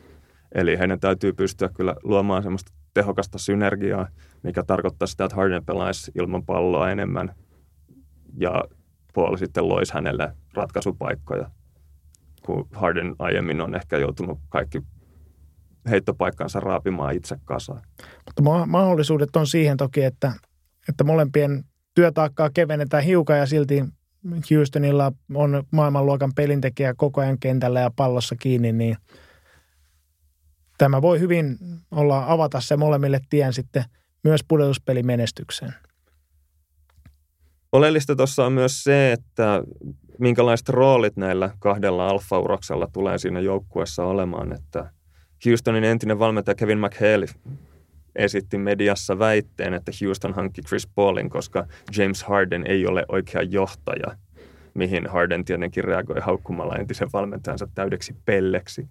Speaker 2: Eli heidän täytyy pystyä kyllä luomaan semmoista tehokasta synergiaa, mikä tarkoittaa sitä, että Harden pelaisi ilman palloa enemmän ja Paul sitten loisi hänelle ratkaisupaikkoja, kun Harden aiemmin on ehkä joutunut kaikki heittopaikkansa raapimaan itse kasaan.
Speaker 1: Mutta mahdollisuudet on siihen toki, että, että molempien työtaakkaa kevennetään hiukan ja silti Houstonilla on maailmanluokan pelintekijä koko ajan kentällä ja pallossa kiinni, niin – tämä voi hyvin olla avata se molemmille tien sitten myös pudotuspelimenestykseen.
Speaker 2: Oleellista tuossa on myös se, että minkälaiset roolit näillä kahdella alfa tulee siinä joukkueessa olemaan. Että Houstonin entinen valmentaja Kevin McHale esitti mediassa väitteen, että Houston hankki Chris Paulin, koska James Harden ei ole oikea johtaja, mihin Harden tietenkin reagoi haukkumalla entisen valmentajansa täydeksi pelleksi.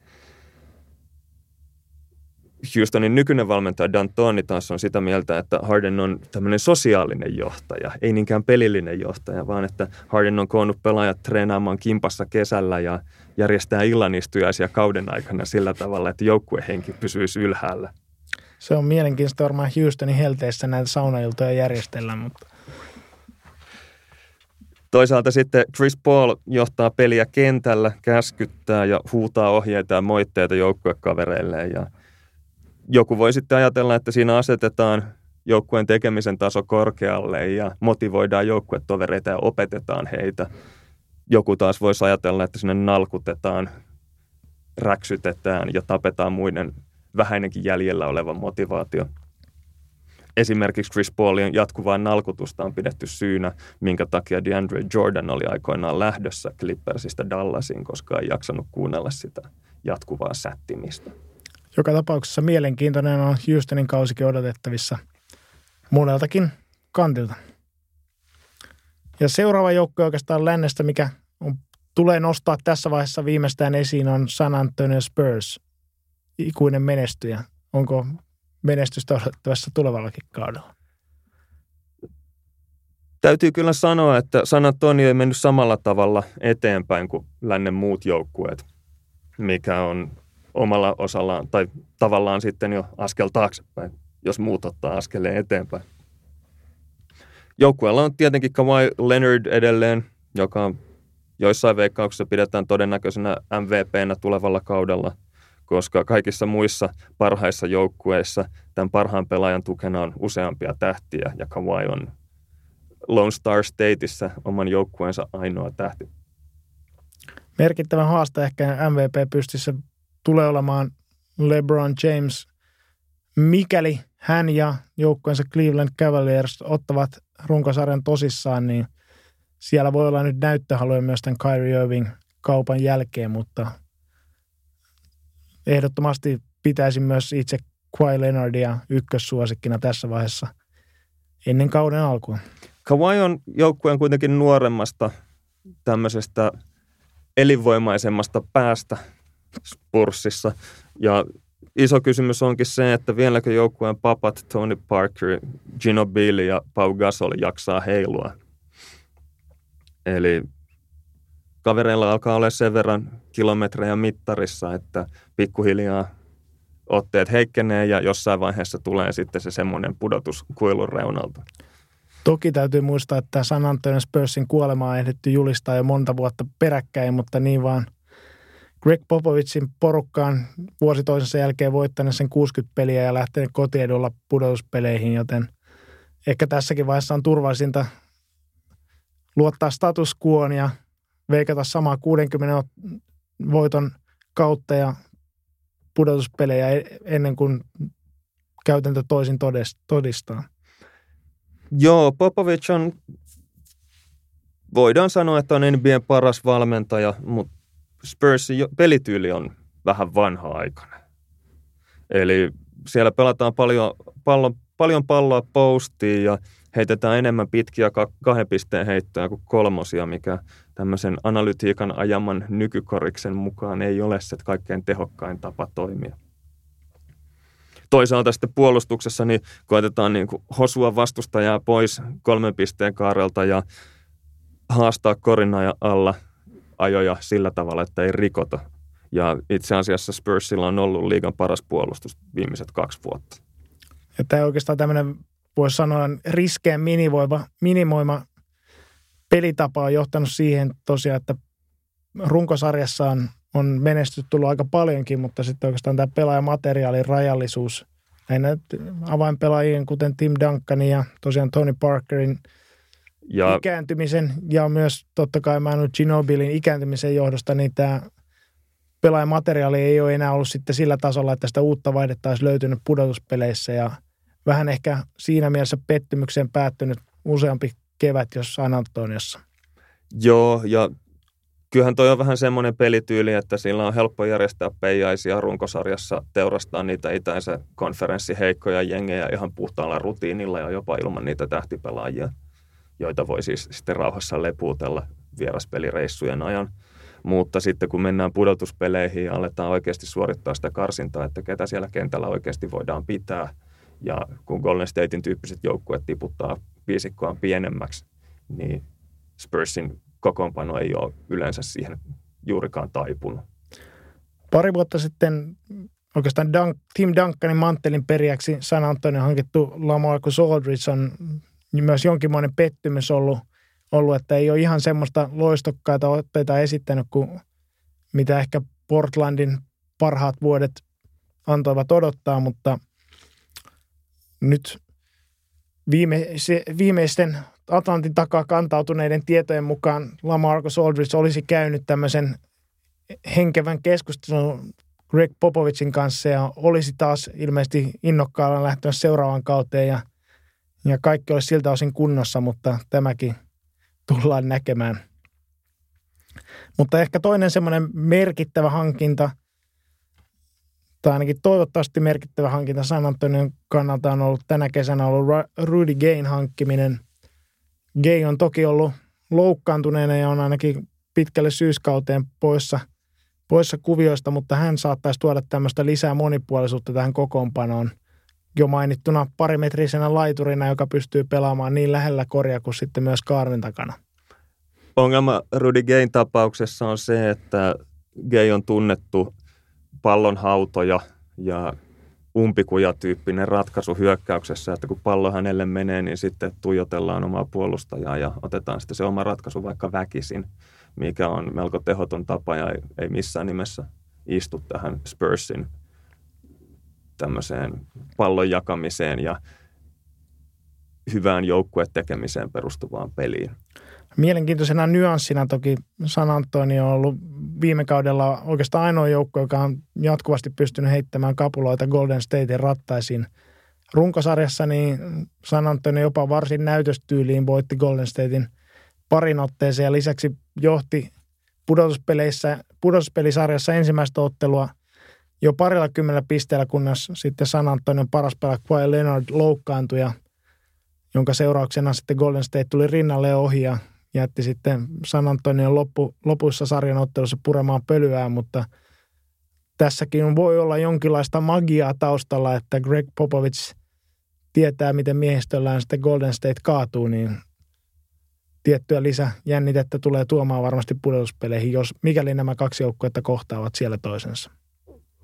Speaker 2: Houstonin nykyinen valmentaja Dan Toni taas on sitä mieltä, että Harden on tämmöinen sosiaalinen johtaja, ei niinkään pelillinen johtaja, vaan että Harden on koonnut pelaajat treenaamaan kimpassa kesällä ja järjestää illanistujaisia kauden aikana sillä tavalla, että joukkuehenki pysyisi ylhäällä.
Speaker 1: Se on mielenkiintoista varmaan Houstonin helteessä näitä saunailtoja järjestellä, mutta
Speaker 2: Toisaalta sitten Chris Paul johtaa peliä kentällä, käskyttää ja huutaa ohjeita ja moitteita joukkuekavereilleen ja joku voi sitten ajatella, että siinä asetetaan joukkueen tekemisen taso korkealle ja motivoidaan joukkuetovereita ja opetetaan heitä. Joku taas voisi ajatella, että sinne nalkutetaan, räksytetään ja tapetaan muiden vähäinenkin jäljellä oleva motivaatio. Esimerkiksi Chris Paulin jatkuvaa nalkutusta on pidetty syynä, minkä takia DeAndre Jordan oli aikoinaan lähdössä Clippersista Dallasiin, koska ei jaksanut kuunnella sitä jatkuvaa sättimistä.
Speaker 1: Joka tapauksessa mielenkiintoinen on Houstonin kausikin odotettavissa moneltakin kantilta. Ja seuraava joukko oikeastaan lännestä, mikä on, tulee nostaa tässä vaiheessa viimeistään esiin, on San Antonio Spurs, ikuinen menestyjä. Onko menestystä odotettavassa tulevallakin kaudella?
Speaker 2: Täytyy kyllä sanoa, että San Antonio ei mennyt samalla tavalla eteenpäin kuin lännen muut joukkueet, mikä on omalla osallaan tai tavallaan sitten jo askel taaksepäin, jos muut ottaa askeleen eteenpäin. Joukkueella on tietenkin Kawhi Leonard edelleen, joka joissain veikkauksissa pidetään todennäköisenä MVPnä tulevalla kaudella, koska kaikissa muissa parhaissa joukkueissa tämän parhaan pelaajan tukena on useampia tähtiä ja Kawhi on Lone Star Stateissa oman joukkueensa ainoa tähti.
Speaker 1: Merkittävä haaste ehkä MVP pystyssä tulee olemaan LeBron James, mikäli hän ja joukkueensa Cleveland Cavaliers ottavat runkosarjan tosissaan, niin siellä voi olla nyt näyttöhaluja myös tämän Kyrie Irving kaupan jälkeen, mutta ehdottomasti pitäisi myös itse Kawhi Leonardia ykkössuosikkina tässä vaiheessa ennen kauden alkua.
Speaker 2: Kawhi on joukkueen kuitenkin nuoremmasta tämmöisestä elinvoimaisemmasta päästä Spurssissa. Ja iso kysymys onkin se, että vieläkö joukkueen papat Tony Parker, Gino Billy ja Pau Gasol jaksaa heilua. Eli kavereilla alkaa olla sen verran kilometrejä mittarissa, että pikkuhiljaa otteet heikkenee ja jossain vaiheessa tulee sitten se semmoinen pudotus kuilun reunalta.
Speaker 1: Toki täytyy muistaa, että San Antonio Spursin kuolemaa on ehditty julistaa jo monta vuotta peräkkäin, mutta niin vaan Greg Popovicin porukkaan vuosi toisensa jälkeen voittanut sen 60 peliä ja lähtenyt kotiedulla pudotuspeleihin, joten ehkä tässäkin vaiheessa on turvallisinta luottaa status quoon ja veikata samaa 60 voiton kautta ja pudotuspelejä e- ennen kuin käytäntö toisin todistaa.
Speaker 2: Joo, Popovic on, voidaan sanoa, että on NBAn paras valmentaja, mutta Spursin pelityyli on vähän vanha-aikainen. Eli siellä pelataan paljon, pallon, paljon palloa postiin ja heitetään enemmän pitkiä kahden pisteen heittoja kuin kolmosia, mikä tämmöisen analytiikan ajaman nykykoriksen mukaan ei ole se kaikkein tehokkain tapa toimia. Toisaalta sitten puolustuksessa niin koetetaan niin kuin hosua vastustajaa pois kolmen pisteen kaarelta ja haastaa korina alla ajoja sillä tavalla, että ei rikota. Ja itse asiassa Spursilla on ollut liigan paras puolustus viimeiset kaksi vuotta.
Speaker 1: Ja tämä oikeastaan tämmöinen, voisi sanoa, riskeen minimoima, minimoima pelitapa on johtanut siihen tosiaan, että runkosarjassa on, on menestyt tullut aika paljonkin, mutta sitten oikeastaan tämä pelaajamateriaalin rajallisuus näinä avainpelaajien, kuten Tim Duncanin ja tosiaan Tony Parkerin ja, ikääntymisen ja myös totta kai Manu Ginobilin ikääntymisen johdosta, niin tämä pelaajamateriaali ei ole enää ollut sitten sillä tasolla, että sitä uutta vaihdetta olisi löytynyt pudotuspeleissä ja vähän ehkä siinä mielessä pettymykseen päättynyt useampi kevät jos San Antoniossa.
Speaker 2: Joo, ja kyllähän toi on vähän semmoinen pelityyli, että sillä on helppo järjestää peijaisia runkosarjassa, teurastaa niitä itäisen konferenssiheikkoja jengejä ihan puhtaalla rutiinilla ja jopa ilman niitä tähtipelaajia, joita voi siis sitten rauhassa lepuutella vieraspelireissujen ajan. Mutta sitten kun mennään pudotuspeleihin ja aletaan oikeasti suorittaa sitä karsintaa, että ketä siellä kentällä oikeasti voidaan pitää, ja kun Golden Statein tyyppiset joukkueet tiputtaa viisikkoa pienemmäksi, niin Spursin kokoonpano ei ole yleensä siihen juurikaan taipunut.
Speaker 1: Pari vuotta sitten oikeastaan Dunk, Tim Duncanin manttelin periäksi San Antonio hankittu Lamarcus Aldridge on myös jonkinlainen pettymys ollut, ollut, että ei ole ihan semmoista loistokkaita otteita esittänyt kuin mitä ehkä Portlandin parhaat vuodet antoivat odottaa, mutta nyt viimeisten Atlantin takaa kantautuneiden tietojen mukaan Lamarcus Aldridge olisi käynyt tämmöisen henkevän keskustelun Greg Popovicin kanssa ja olisi taas ilmeisesti innokkaalla lähtenyt seuraavaan kauteen ja, ja kaikki olisi siltä osin kunnossa, mutta tämäkin tullaan näkemään. Mutta ehkä toinen semmoinen merkittävä hankinta – tai ainakin toivottavasti merkittävä hankinta San Antonion kannalta on ollut tänä kesänä ollut Rudy Gain hankkiminen. Gay on toki ollut loukkaantuneena ja on ainakin pitkälle syyskauteen poissa, poissa kuvioista, mutta hän saattaisi tuoda tämmöistä lisää monipuolisuutta tähän kokoonpanoon. Jo mainittuna parimetrisenä laiturina, joka pystyy pelaamaan niin lähellä korja kuin sitten myös kaarnen takana.
Speaker 2: Ongelma Rudy Gain tapauksessa on se, että Gay on tunnettu pallonhautoja ja umpikuja-tyyppinen ratkaisu hyökkäyksessä, että kun pallo hänelle menee, niin sitten tuijotellaan omaa puolustajaa ja otetaan sitten se oma ratkaisu vaikka väkisin, mikä on melko tehoton tapa ja ei missään nimessä istu tähän Spursin tämmöiseen pallon jakamiseen ja hyvään joukkuetekemiseen perustuvaan peliin.
Speaker 1: Mielenkiintoisena nyanssina toki San Antonio on ollut viime kaudella oikeastaan ainoa joukko, joka on jatkuvasti pystynyt heittämään kapuloita Golden Statein rattaisiin. Runkosarjassa niin San Antonio jopa varsin näytöstyyliin voitti Golden Statein parin otteeseen ja lisäksi johti pudotuspeleissä, pudotuspelisarjassa ensimmäistä ottelua jo parilla kymmenellä pisteellä, kunnes sitten San Antonion paras pelaaja Kawhi Leonard loukkaantui ja jonka seurauksena sitten Golden State tuli rinnalle ohi ja jätti sitten San Antonion loppu, lopuissa sarjan ottelussa puremaan pölyää, mutta tässäkin voi olla jonkinlaista magiaa taustalla, että Greg Popovich tietää, miten miehistöllään sitten Golden State kaatuu, niin tiettyä lisäjännitettä tulee tuomaan varmasti pudotuspeleihin, jos mikäli nämä kaksi joukkuetta kohtaavat siellä toisensa.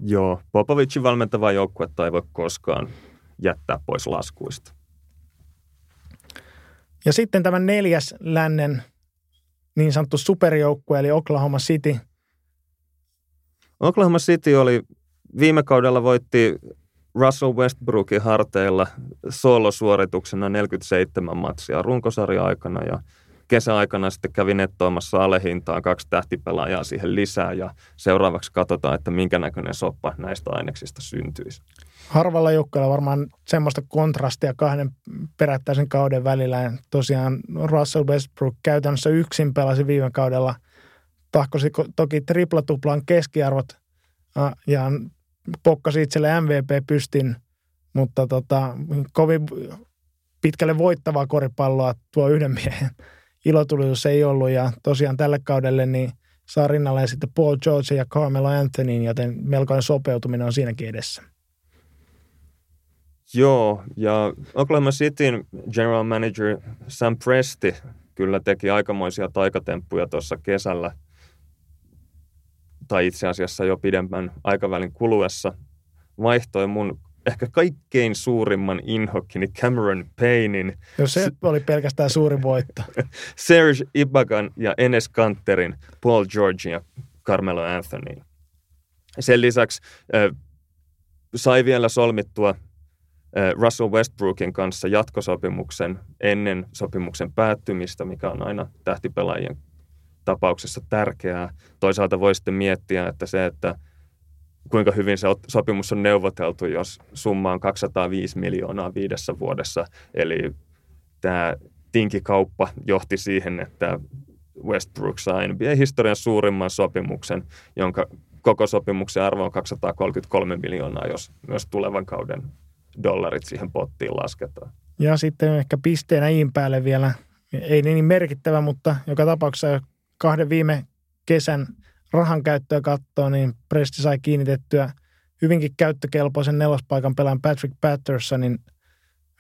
Speaker 2: Joo, Popovicin valmentava joukkuetta ei voi koskaan jättää pois laskuista.
Speaker 1: Ja sitten tämä neljäs lännen niin sanottu superjoukkue, eli Oklahoma City.
Speaker 2: Oklahoma City oli viime kaudella voitti Russell Westbrookin harteilla solosuorituksena 47 matsia runkosarja-aikana ja kesäaikana sitten kävi nettoamassa alehintaan kaksi tähtipelaajaa siihen lisää ja seuraavaksi katsotaan, että minkä näköinen soppa näistä aineksista syntyisi.
Speaker 1: Harvalla joukkueella varmaan semmoista kontrastia kahden perättäisen kauden välillä. Tosiaan Russell Westbrook käytännössä yksin pelasi viime kaudella. Tahkosi toki triplatuplan keskiarvot ja pokkasi itselle MVP pystin, mutta tota, kovin pitkälle voittavaa koripalloa tuo yhden miehen ilotulitus ei ollut. Ja tosiaan tälle kaudelle niin saa rinnalle sitten Paul George ja Carmelo Anthony, joten melkoinen sopeutuminen on siinäkin edessä.
Speaker 2: Joo, ja Oklahoma Cityn general manager Sam Presti kyllä teki aikamoisia taikatemppuja tuossa kesällä, tai itse asiassa jo pidemmän aikavälin kuluessa. Vaihtoi mun ehkä kaikkein suurimman inhokkini Cameron Paynein.
Speaker 1: Joo, se oli pelkästään suuri voitto.
Speaker 2: Serge Ibagan ja Enes Kanterin, Paul George ja Carmelo Anthony. Sen lisäksi äh, sai vielä solmittua äh, Russell Westbrookin kanssa jatkosopimuksen ennen sopimuksen päättymistä, mikä on aina tähtipelaajien tapauksessa tärkeää. Toisaalta voi sitten miettiä, että se, että kuinka hyvin se sopimus on neuvoteltu, jos summa on 205 miljoonaa viidessä vuodessa. Eli tämä tinkikauppa johti siihen, että Westbrook sai NBA-historian suurimman sopimuksen, jonka koko sopimuksen arvo on 233 miljoonaa, jos myös tulevan kauden dollarit siihen pottiin lasketaan.
Speaker 1: Ja sitten ehkä pisteenä iin päälle vielä, ei niin merkittävä, mutta joka tapauksessa kahden viime kesän rahan käyttöä katsoo, niin Presti sai kiinnitettyä hyvinkin käyttökelpoisen nelospaikan pelaajan Patrick Pattersonin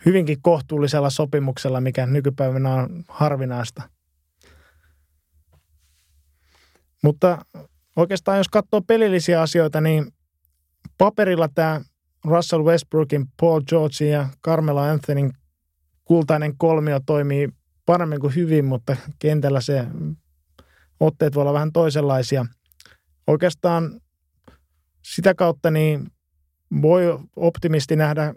Speaker 1: hyvinkin kohtuullisella sopimuksella, mikä nykypäivänä on harvinaista. Mutta oikeastaan jos katsoo pelillisiä asioita, niin paperilla tämä Russell Westbrookin, Paul George ja Carmelo Anthonyn kultainen kolmio toimii paremmin kuin hyvin, mutta kentällä se otteet voi olla vähän toisenlaisia – oikeastaan sitä kautta niin voi optimisti nähdä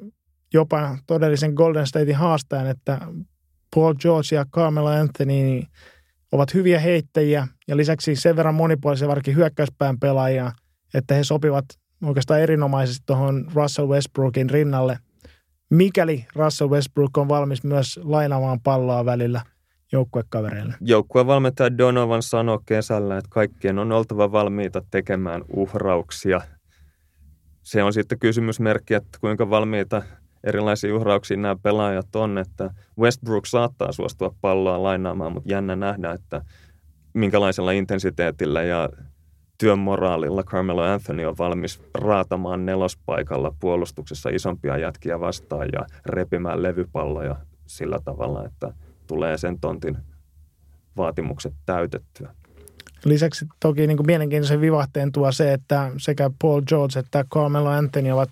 Speaker 1: jopa todellisen Golden Statein haastajan, että Paul George ja Carmelo Anthony ovat hyviä heittäjiä ja lisäksi sen verran monipuolisia varsinkin hyökkäyspään pelaajia, että he sopivat oikeastaan erinomaisesti tuohon Russell Westbrookin rinnalle, mikäli Russell Westbrook on valmis myös lainaamaan palloa välillä – joukkuekavereille?
Speaker 2: Joukkuevalmentaja Donovan sanoi kesällä, että kaikkien on oltava valmiita tekemään uhrauksia. Se on sitten kysymysmerkki, että kuinka valmiita erilaisia uhrauksia nämä pelaajat on, että Westbrook saattaa suostua palloa lainaamaan, mutta jännä nähdä, että minkälaisella intensiteetillä ja työn moraalilla Carmelo Anthony on valmis raatamaan nelospaikalla puolustuksessa isompia jätkiä vastaan ja repimään levypalloja sillä tavalla, että – tulee sen tontin vaatimukset täytettyä.
Speaker 1: Lisäksi toki niin kuin mielenkiintoisen vivahteen tuo se, että sekä Paul George että Carmelo Anthony ovat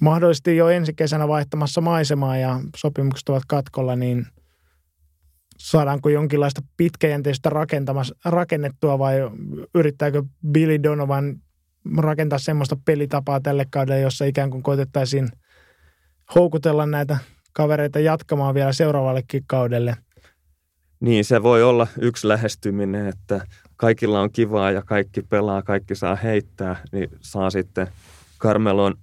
Speaker 1: mahdollisesti jo ensi kesänä vaihtamassa maisemaa ja sopimukset ovat katkolla, niin saadaanko jonkinlaista pitkäjänteistä rakennettua vai yrittääkö Billy Donovan rakentaa semmoista pelitapaa tälle kaudelle, jossa ikään kuin koitettaisiin houkutella näitä kavereita jatkamaan vielä seuraavallekin kaudelle.
Speaker 2: Niin, se voi olla yksi lähestyminen, että kaikilla on kivaa ja kaikki pelaa, kaikki saa heittää, niin saa sitten Carmelon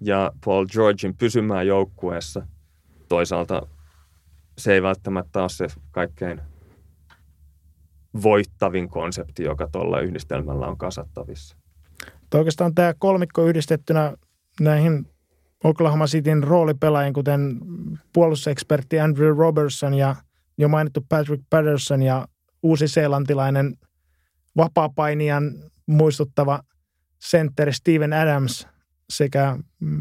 Speaker 2: ja Paul Georgein pysymään joukkueessa. Toisaalta se ei välttämättä ole se kaikkein voittavin konsepti, joka tuolla yhdistelmällä on kasattavissa.
Speaker 1: Oikeastaan tämä kolmikko yhdistettynä näihin Oklahoma Cityn roolipelaajien, kuten puolustusekspertti Andrew Robertson ja jo mainittu Patrick Patterson ja uusi-seelantilainen vapaapainijan muistuttava sentteri Steven Adams sekä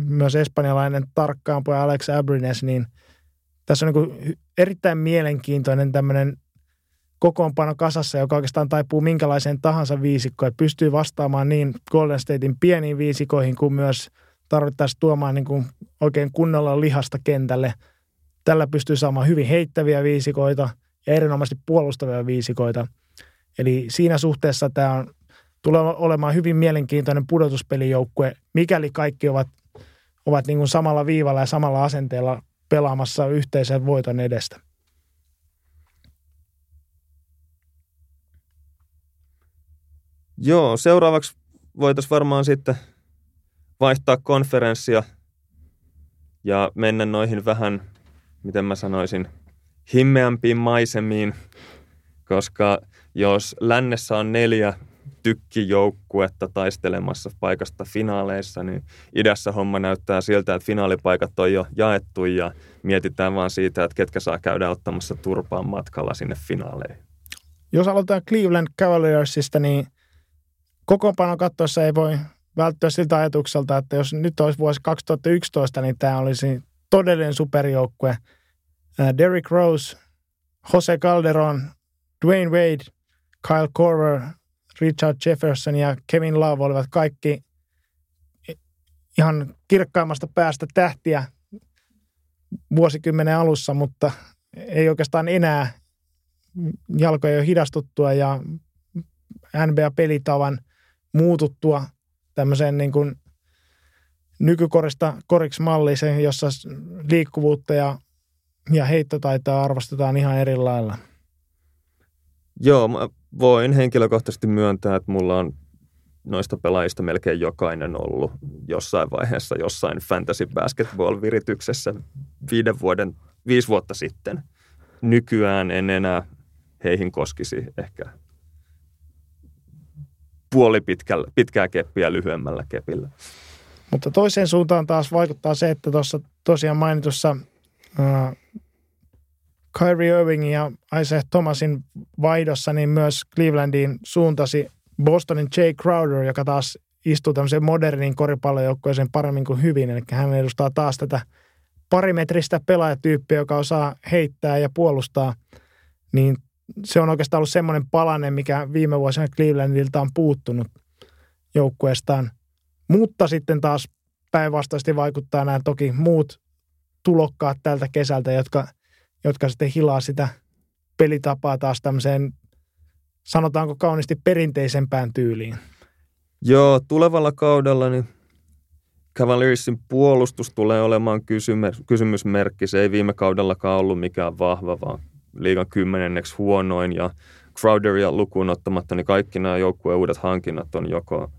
Speaker 1: myös espanjalainen tarkkaampoja Alex Abrines, niin tässä on niin erittäin mielenkiintoinen tämmöinen kokoonpano kasassa, joka oikeastaan taipuu minkälaiseen tahansa viisikkoon, pystyy vastaamaan niin Golden Statein pieniin viisikoihin kuin myös tarvittaisiin tuomaan niin kuin oikein kunnolla lihasta kentälle. Tällä pystyy saamaan hyvin heittäviä viisikoita ja erinomaisesti puolustavia viisikoita. Eli siinä suhteessa tämä on, tulee olemaan hyvin mielenkiintoinen pudotuspelijoukkue, mikäli kaikki ovat, ovat niin kuin samalla viivalla ja samalla asenteella pelaamassa yhteisen voiton edestä.
Speaker 2: Joo, seuraavaksi voitaisiin varmaan sitten vaihtaa konferenssia ja mennä noihin vähän, miten mä sanoisin, himmeämpiin maisemiin, koska jos lännessä on neljä tykkijoukkuetta taistelemassa paikasta finaaleissa, niin idässä homma näyttää siltä, että finaalipaikat on jo jaettu ja mietitään vaan siitä, että ketkä saa käydä ottamassa turpaan matkalla sinne finaaleihin.
Speaker 1: Jos aloitetaan Cleveland Cavaliersista, niin kokoonpanon katsoessa ei voi välttyä siltä ajatukselta, että jos nyt olisi vuosi 2011, niin tämä olisi todellinen superjoukkue. Derrick Rose, Jose Calderon, Dwayne Wade, Kyle Korver, Richard Jefferson ja Kevin Love olivat kaikki ihan kirkkaimmasta päästä tähtiä vuosikymmenen alussa, mutta ei oikeastaan enää jalkoja jo hidastuttua ja NBA-pelitavan muututtua tämmöiseen niin kuin nykykorista koriksi malliseen, jossa liikkuvuutta ja, ja heittotaitoa arvostetaan ihan eri lailla.
Speaker 2: Joo, mä voin henkilökohtaisesti myöntää, että mulla on noista pelaajista melkein jokainen ollut jossain vaiheessa jossain fantasy basketball-virityksessä viiden vuoden, viisi vuotta sitten. Nykyään en enää heihin koskisi ehkä puoli pitkällä, pitkää keppiä lyhyemmällä kepillä.
Speaker 1: Mutta toiseen suuntaan taas vaikuttaa se, että tuossa tosiaan mainitussa äh, Kyrie Irving ja Isaiah Thomasin vaihdossa, niin myös Clevelandiin suuntasi Bostonin Jay Crowder, joka taas istuu tämmöiseen modernin koripallojoukkueeseen paremmin kuin hyvin. Eli hän edustaa taas tätä parimetristä pelaajatyyppiä, joka osaa heittää ja puolustaa. Niin se on oikeastaan ollut semmoinen palanen, mikä viime vuosina Clevelandilta on puuttunut joukkueestaan. Mutta sitten taas päinvastaisesti vaikuttaa nämä toki muut tulokkaat tältä kesältä, jotka, jotka sitten hilaa sitä pelitapaa taas tämmöiseen, sanotaanko kauniisti perinteisempään tyyliin.
Speaker 2: Joo, tulevalla kaudella niin Cavaliersin puolustus tulee olemaan kysymysmerkki. Se ei viime kaudellakaan ollut mikään vahva, vaan liigan kymmenenneksi huonoin ja Crowderia lukuun ottamatta, niin kaikki nämä joukkueen uudet hankinnat on joko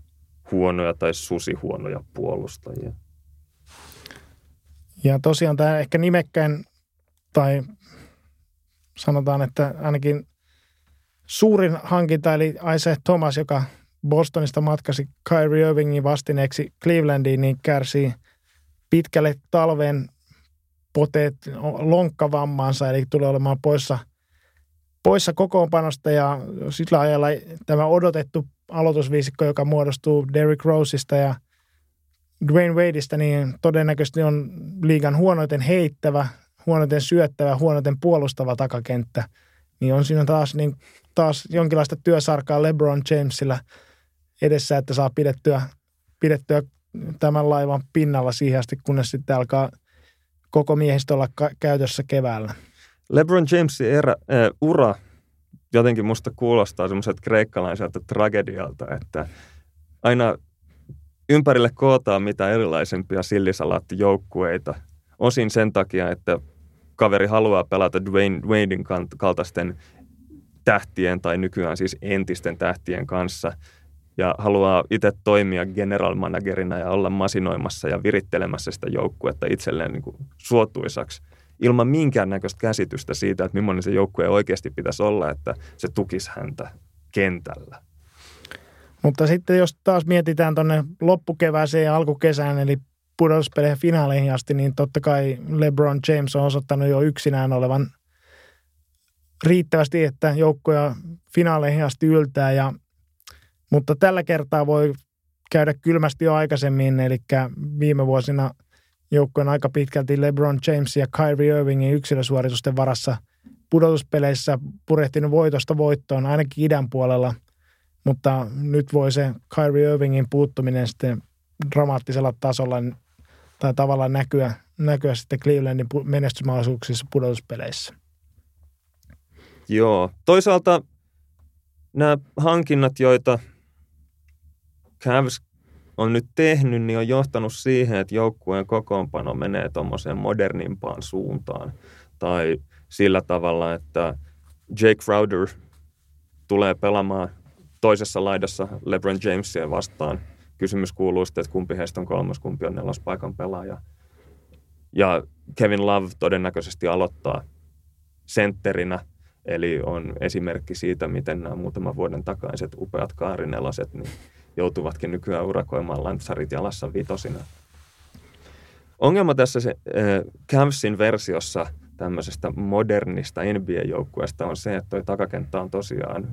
Speaker 2: huonoja tai susihuonoja puolustajia.
Speaker 1: Ja tosiaan tämä ehkä nimekkäin, tai sanotaan, että ainakin suurin hankinta, eli Isaiah Thomas, joka Bostonista matkasi Kyrie Irvingin vastineeksi Clevelandiin, niin kärsii pitkälle talveen poteet lonkkavammansa, eli tulee olemaan poissa, poissa kokoonpanosta ja sillä ajalla tämä odotettu aloitusviisikko, joka muodostuu Derrick Roseista ja Dwayne Wadeista, niin todennäköisesti on liigan huonoiten heittävä, huonoiten syöttävä, huonoiten puolustava takakenttä. Niin on siinä taas, niin, taas jonkinlaista työsarkaa LeBron Jamesilla edessä, että saa pidettyä, pidettyä tämän laivan pinnalla siihen asti, kunnes sitten alkaa koko miehistö olla käytössä keväällä.
Speaker 2: LeBron Jamesin erä, äh, ura jotenkin musta kuulostaa semmoiselta kreikkalaiselta tragedialta, että aina ympärille kootaan mitä erilaisempia sillisalaattijoukkueita. Osin sen takia, että kaveri haluaa pelata Dwayne, Dwaynein kaltaisten tähtien tai nykyään siis entisten tähtien kanssa – ja haluaa itse toimia general managerina ja olla masinoimassa ja virittelemässä sitä joukkuetta itselleen niin kuin suotuisaksi ilman minkäännäköistä käsitystä siitä, että millainen se joukkue oikeasti pitäisi olla, että se tukisi häntä kentällä.
Speaker 1: Mutta sitten jos taas mietitään tuonne loppukevääseen ja alkukesään, eli pudotuspeleihin finaaleihin asti, niin totta kai LeBron James on osoittanut jo yksinään olevan riittävästi, että joukkoja finaaleihin asti yltää. Ja, mutta tällä kertaa voi käydä kylmästi jo aikaisemmin, eli viime vuosina joukkojen aika pitkälti LeBron James ja Kyrie Irvingin yksilösuoritusten varassa pudotuspeleissä purehtinut voitosta voittoon, ainakin idän puolella, mutta nyt voi se Kyrie Irvingin puuttuminen sitten dramaattisella tasolla tai tavallaan näkyä, näkyä sitten Clevelandin menestysmahdollisuuksissa pudotuspeleissä.
Speaker 2: Joo. Toisaalta nämä hankinnat, joita Cavs on nyt tehnyt, niin on johtanut siihen, että joukkueen kokoonpano menee tuommoiseen modernimpaan suuntaan. Tai sillä tavalla, että Jake Crowder tulee pelaamaan toisessa laidassa LeBron Jamesia vastaan. Kysymys kuuluu sitten, että kumpi heistä on kolmas, kumpi on nelospaikan pelaaja. Ja Kevin Love todennäköisesti aloittaa sentterinä, eli on esimerkki siitä, miten nämä muutaman vuoden takaiset upeat kaarinelaset niin joutuvatkin nykyään urakoimaan lantsarit jalassa vitosina. Ongelma tässä se, äh, Cavsin versiossa tämmöisestä modernista NBA-joukkueesta on se, että toi takakenttä on tosiaan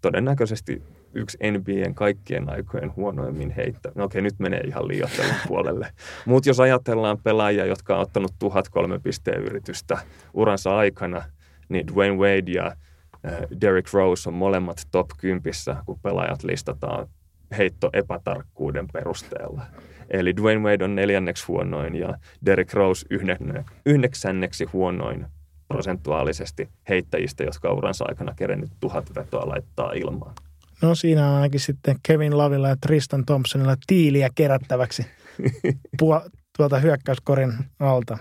Speaker 2: todennäköisesti yksi NBAn kaikkien aikojen huonoimmin heittä. No okei, nyt menee ihan liioittelun puolelle. Mutta jos ajatellaan pelaajia, jotka on ottanut 1003 pisteen yritystä uransa aikana, niin Dwayne Wade ja Derrick Rose on molemmat top 10, kun pelaajat listataan heitto epätarkkuuden perusteella. Eli Dwayne Wade on neljänneksi huonoin ja Derrick Rose yhdeksänneksi huonoin prosentuaalisesti heittäjistä, jotka uransa aikana kerennyt tuhat vetoa laittaa ilmaan.
Speaker 1: No siinä on ainakin sitten Kevin Lavilla ja Tristan Thompsonilla tiiliä kerättäväksi tuolta hyökkäyskorin alta.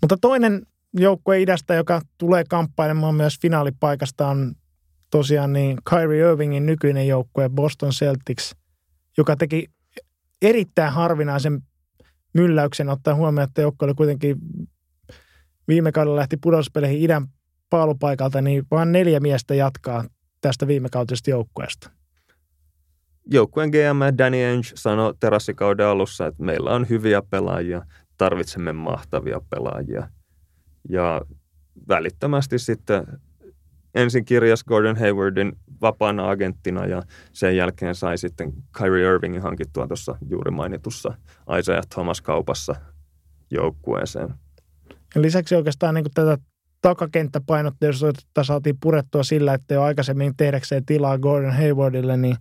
Speaker 1: Mutta toinen joukkue idästä, joka tulee kamppailemaan myös finaalipaikasta, on tosiaan niin Kyrie Irvingin nykyinen joukkue Boston Celtics, joka teki erittäin harvinaisen mylläyksen ottaa huomioon, että joukkue oli kuitenkin viime kaudella lähti pudospeleihin idän paalupaikalta, niin vain neljä miestä jatkaa tästä viime kautisesta joukkueesta.
Speaker 2: Joukkueen GM Danny Ainge sanoi terassikauden alussa, että meillä on hyviä pelaajia, tarvitsemme mahtavia pelaajia. Ja välittömästi sitten ensin kirjas Gordon Haywardin vapaana agenttina ja sen jälkeen sai sitten Kyrie Irvingin hankittua tuossa juuri mainitussa Isaiah Thomas kaupassa joukkueeseen.
Speaker 1: Ja lisäksi oikeastaan niin tätä takakenttäpainotteisuutta saatiin purettua sillä, että jo aikaisemmin tehdäkseen tilaa Gordon Haywardille, niin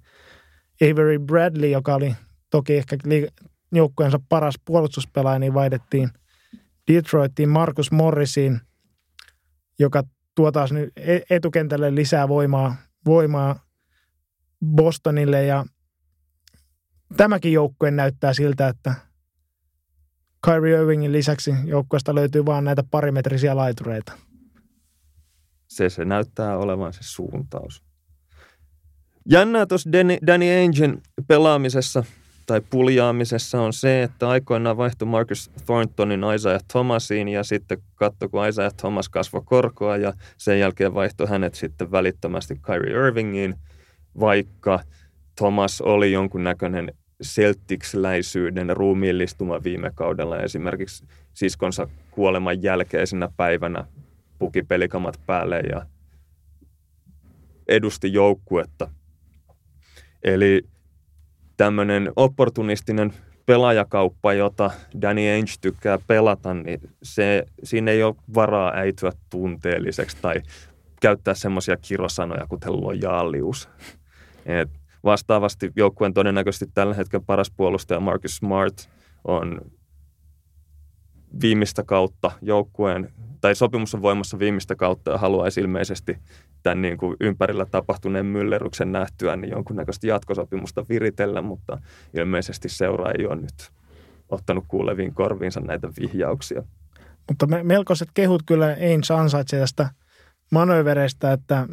Speaker 1: Avery Bradley, joka oli toki ehkä joukkueensa paras puolustuspelaaja, niin vaihdettiin Detroitiin Marcus Morrisiin, joka tuo taas nyt e- etukentälle lisää voimaa, voimaa Bostonille ja tämäkin joukkue näyttää siltä, että Kyrie Irvingin lisäksi joukkueesta löytyy vain näitä parimetrisiä laitureita.
Speaker 2: Se, se näyttää olevan se suuntaus. Jännää tuossa Danny, Danny Aingen pelaamisessa tai puljaamisessa on se, että aikoinaan vaihtui Marcus Thorntonin Isaiah Thomasiin ja sitten katso, kun Isaiah Thomas kasvoi korkoa ja sen jälkeen vaihtoi hänet sitten välittömästi Kyrie Irvingiin, vaikka Thomas oli jonkunnäköinen Celtics-läisyyden ruumiillistuma viime kaudella esimerkiksi siskonsa kuoleman jälkeisenä päivänä puki pelikamat päälle ja edusti joukkuetta. Eli tämmöinen opportunistinen pelaajakauppa, jota Danny Ainge tykkää pelata, niin se, siinä ei ole varaa äityä tunteelliseksi tai käyttää semmoisia kirosanoja kuten lojaalius. Et vastaavasti joukkueen todennäköisesti tällä hetkellä paras puolustaja Marcus Smart on viimeistä kautta joukkueen, tai sopimus on voimassa viimeistä kautta ja haluaisi ilmeisesti tämän niin kuin ympärillä tapahtuneen myllerryksen nähtyä niin jonkunnäköistä jatkosopimusta viritellä, mutta ilmeisesti seura ei ole nyt ottanut kuuleviin korviinsa näitä vihjauksia.
Speaker 1: Mutta me, melkoiset kehut kyllä Ainge ansaitsee tästä manövereistä, että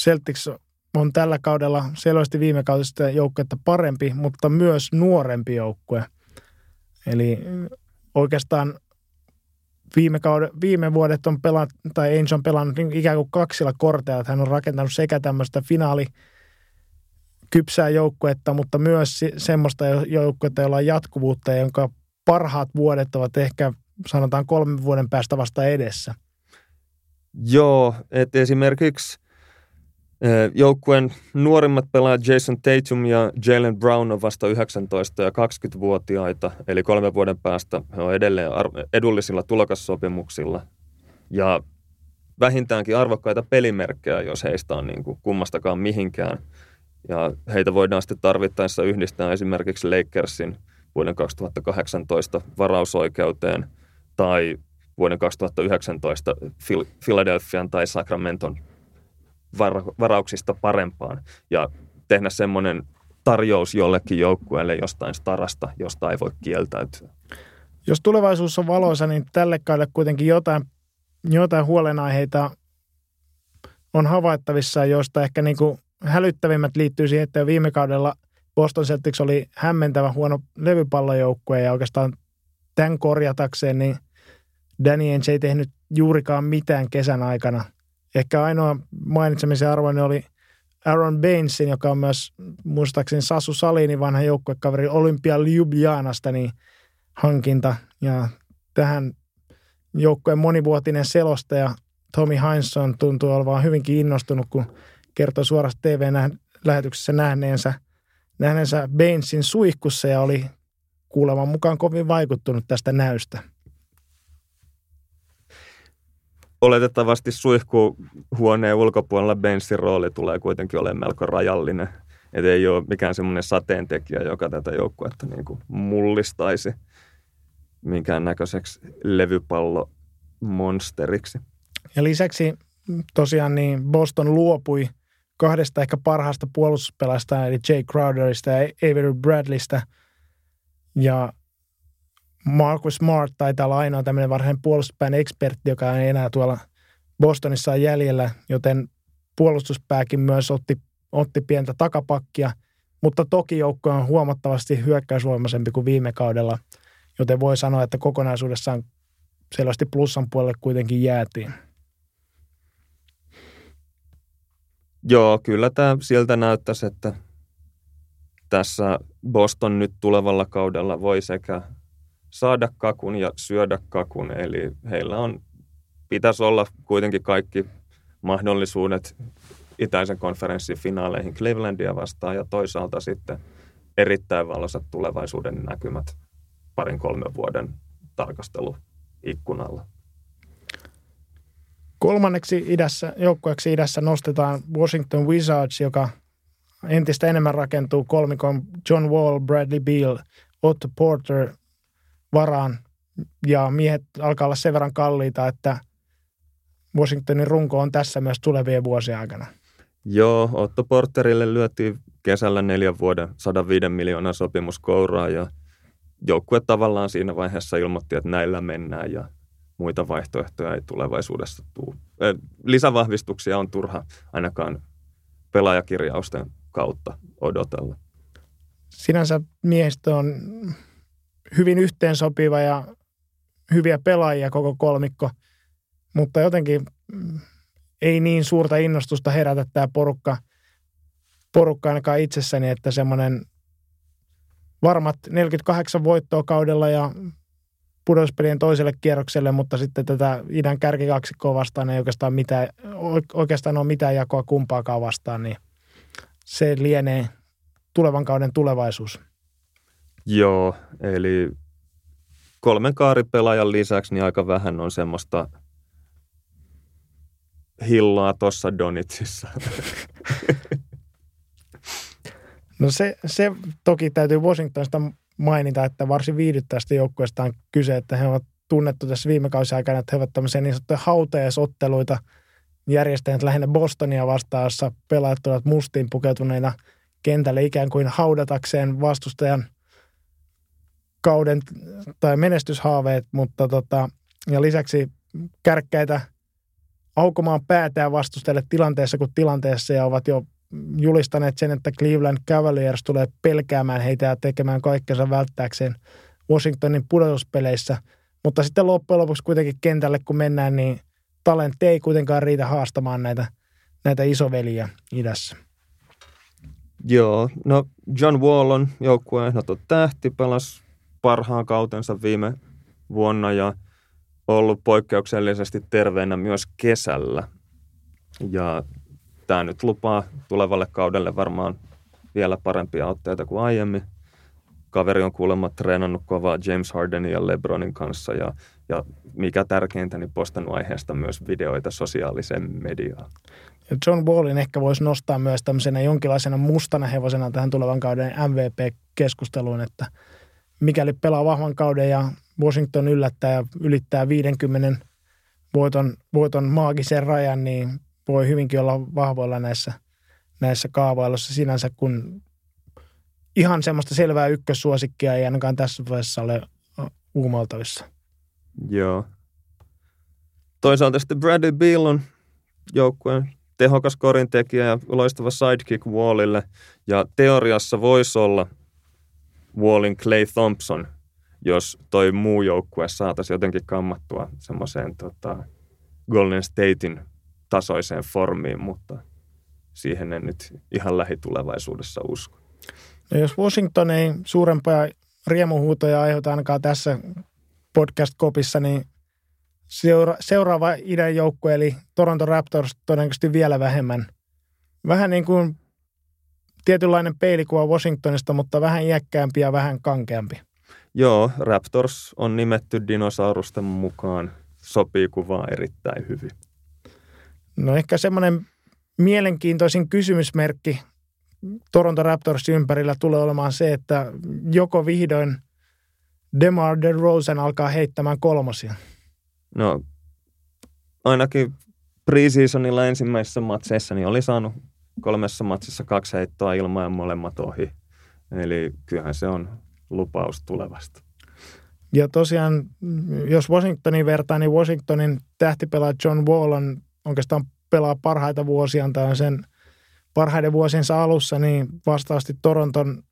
Speaker 1: Celtics on tällä kaudella selvästi viime kaudesta joukkuetta parempi, mutta myös nuorempi joukkue. Eli oikeastaan viime, kauden, viime vuodet on pelannut, tai Ainge on pelannut niin ikään kuin kaksilla korteilla, hän on rakentanut sekä tämmöistä finaali kypsää joukkuetta, mutta myös semmoista joukkuetta, jolla on jatkuvuutta, jonka parhaat vuodet ovat ehkä sanotaan kolmen vuoden päästä vasta edessä.
Speaker 2: Joo, että esimerkiksi joukkueen nuorimmat pelaajat Jason Tatum ja Jalen Brown on vasta 19 ja 20-vuotiaita, eli kolmen vuoden päästä he on edelleen edullisilla tulokassopimuksilla. Ja vähintäänkin arvokkaita pelimerkkejä, jos heistä on niin kuin kummastakaan mihinkään. Ja heitä voidaan sitten tarvittaessa yhdistää esimerkiksi Lakersin vuoden 2018 varausoikeuteen tai vuoden 2019 Philadelphian tai Sacramenton varauksista parempaan ja tehdä semmoinen tarjous jollekin joukkueelle jostain starasta, josta ei voi kieltäytyä.
Speaker 1: Jos tulevaisuus on valoisa, niin tälle kaudelle kuitenkin jotain, jotain huolenaiheita on havaittavissa, joista ehkä niin kuin hälyttävimmät liittyy siihen, että viime kaudella Boston Celtics oli hämmentävä huono levypallojoukkue ja oikeastaan tämän korjatakseen, niin Danny Ainge ei tehnyt juurikaan mitään kesän aikana. Ehkä ainoa mainitsemisen arvoinen oli Aaron Bainesin, joka on myös muistaakseni Sasu Salini vanha joukkuekaveri Olympia Ljubljanasta, niin hankinta. Ja tähän joukkueen monivuotinen selostaja Tommy Heinsohn tuntuu olevan hyvinkin innostunut, kun kertoi suorassa TV-lähetyksessä nähneensä, nähneensä Bainesin suihkussa ja oli kuuleman mukaan kovin vaikuttunut tästä näystä.
Speaker 2: Oletettavasti suihkuhuoneen ulkopuolella Bensin rooli tulee kuitenkin olemaan melko rajallinen. Että ei ole mikään semmoinen sateentekijä, joka tätä joukkuetta niin kuin mullistaisi minkään näköiseksi levypallomonsteriksi.
Speaker 1: Ja lisäksi tosiaan niin Boston luopui kahdesta ehkä parhaasta puolustuspelasta, eli Jay Crowderista ja Avery Bradleystä – ja Marcus Smart taitaa olla ainoa tämmöinen varhainen puolustuspään ekspertti, joka ei enää tuolla Bostonissa on jäljellä, joten puolustuspääkin myös otti, otti pientä takapakkia, mutta toki joukko on huomattavasti hyökkäysvoimaisempi kuin viime kaudella, joten voi sanoa, että kokonaisuudessaan selvästi plussan puolelle kuitenkin jäätiin.
Speaker 2: Joo, kyllä tämä siltä näyttäisi, että tässä Boston nyt tulevalla kaudella voi sekä saada kakun ja syödä kakun. Eli heillä on, pitäisi olla kuitenkin kaikki mahdollisuudet itäisen konferenssin finaaleihin Clevelandia vastaan ja toisaalta sitten erittäin valoisat tulevaisuuden näkymät parin kolmen vuoden tarkasteluikkunalla.
Speaker 1: Kolmanneksi idässä, joukkueeksi idässä nostetaan Washington Wizards, joka – entistä enemmän rakentuu kolmikon John Wall, Bradley Beal, Otto Porter varaan ja miehet alkaa olla sen verran kalliita, että Washingtonin runko on tässä myös tulevien vuosien aikana.
Speaker 2: Joo, Otto Porterille lyötiin kesällä neljän vuoden 105 miljoonaa sopimus kouraa ja joukkue tavallaan siinä vaiheessa ilmoitti, että näillä mennään ja muita vaihtoehtoja ei tulevaisuudessa tule. Lisävahvistuksia on turha ainakaan pelaajakirjausten kautta odotella.
Speaker 1: Sinänsä miehistö on hyvin yhteensopiva ja hyviä pelaajia koko kolmikko, mutta jotenkin mm, ei niin suurta innostusta herätä tämä porukka, porukka ainakaan itsessäni, että semmoinen varmat 48 voittoa kaudella ja pudotuspelien toiselle kierrokselle, mutta sitten tätä idän kärkikaksikkoa vastaan ei oikeastaan, mitään, oikeastaan ole mitään jakoa kumpaakaan vastaan, niin – se lienee tulevan kauden tulevaisuus.
Speaker 2: Joo, eli kolmen kaaripelaajan lisäksi niin aika vähän on semmoista hillaa tuossa Donitsissa.
Speaker 1: No se, se toki täytyy Washingtonista mainita, että varsin viihdyttävästä joukkueesta on kyse, että he ovat tunnettu tässä viime kausien aikana, että he ovat tämmöisiä niin sanottuja hautajaisotteluita – järjestäjät lähinnä Bostonia vastaan, jossa pelaajat tulevat mustiin pukeutuneina kentälle ikään kuin haudatakseen vastustajan kauden tai menestyshaaveet, mutta tota, ja lisäksi kärkkäitä aukomaan päätään vastustajalle tilanteessa kuin tilanteessa ja ovat jo julistaneet sen, että Cleveland Cavaliers tulee pelkäämään heitä ja tekemään kaikkensa välttääkseen Washingtonin pudotuspeleissä. Mutta sitten loppujen lopuksi kuitenkin kentälle, kun mennään, niin – talentti ei kuitenkaan riitä haastamaan näitä, näitä isoveliä idässä.
Speaker 2: Joo, no John Wall on joukkueen ehdoton tähti, pelasi parhaan kautensa viime vuonna ja ollut poikkeuksellisesti terveenä myös kesällä. Ja tämä nyt lupaa tulevalle kaudelle varmaan vielä parempia otteita kuin aiemmin. Kaveri on kuulemma treenannut kovaa James Hardenin ja LeBronin kanssa ja, ja mikä tärkeintä, niin postannut aiheesta myös videoita sosiaaliseen mediaan.
Speaker 1: John Wallin ehkä voisi nostaa myös tämmöisenä jonkinlaisena mustana hevosena tähän tulevan kauden MVP-keskusteluun, että mikäli pelaa vahvan kauden ja Washington yllättää ja ylittää 50 voiton, voiton maagisen rajan, niin voi hyvinkin olla vahvoilla näissä, näissä kaavailuissa sinänsä, kun ihan semmoista selvää ykkössuosikkia ei ainakaan tässä vaiheessa ole uumaltavissa.
Speaker 2: Joo. Toisaalta sitten Bradley Beal on joukkueen tehokas korintekijä ja loistava sidekick Wallille. Ja teoriassa voisi olla Wallin Clay Thompson, jos toi muu joukkue saataisiin jotenkin kammattua semmoiseen tota, Golden Statein tasoiseen formiin, mutta siihen en nyt ihan lähitulevaisuudessa usko.
Speaker 1: No jos Washington ei suurempaa riemuhuutoja aiheuta ainakaan tässä podcast-kopissa, niin seura- seuraava idän joukkue, eli Toronto Raptors, todennäköisesti vielä vähemmän. Vähän niin kuin tietynlainen peilikuva Washingtonista, mutta vähän iäkkäämpi ja vähän kankeampi.
Speaker 2: Joo, Raptors on nimetty dinosaurusten mukaan. Sopii kuvaa erittäin hyvin.
Speaker 1: No ehkä semmoinen mielenkiintoisin kysymysmerkki Toronto Raptors ympärillä tulee olemaan se, että joko vihdoin DeMar DeRozan alkaa heittämään kolmosia.
Speaker 2: No ainakin preseasonilla ensimmäisissä matseissa niin oli saanut kolmessa matsissa kaksi heittoa ilman ja molemmat ohi. Eli kyllähän se on lupaus tulevasta.
Speaker 1: Ja tosiaan, jos Washingtonin vertaa, niin Washingtonin tähtipelaaja John Wall on oikeastaan pelaa parhaita vuosiaan tai sen parhaiden vuosiensa alussa, niin vastaavasti Toronton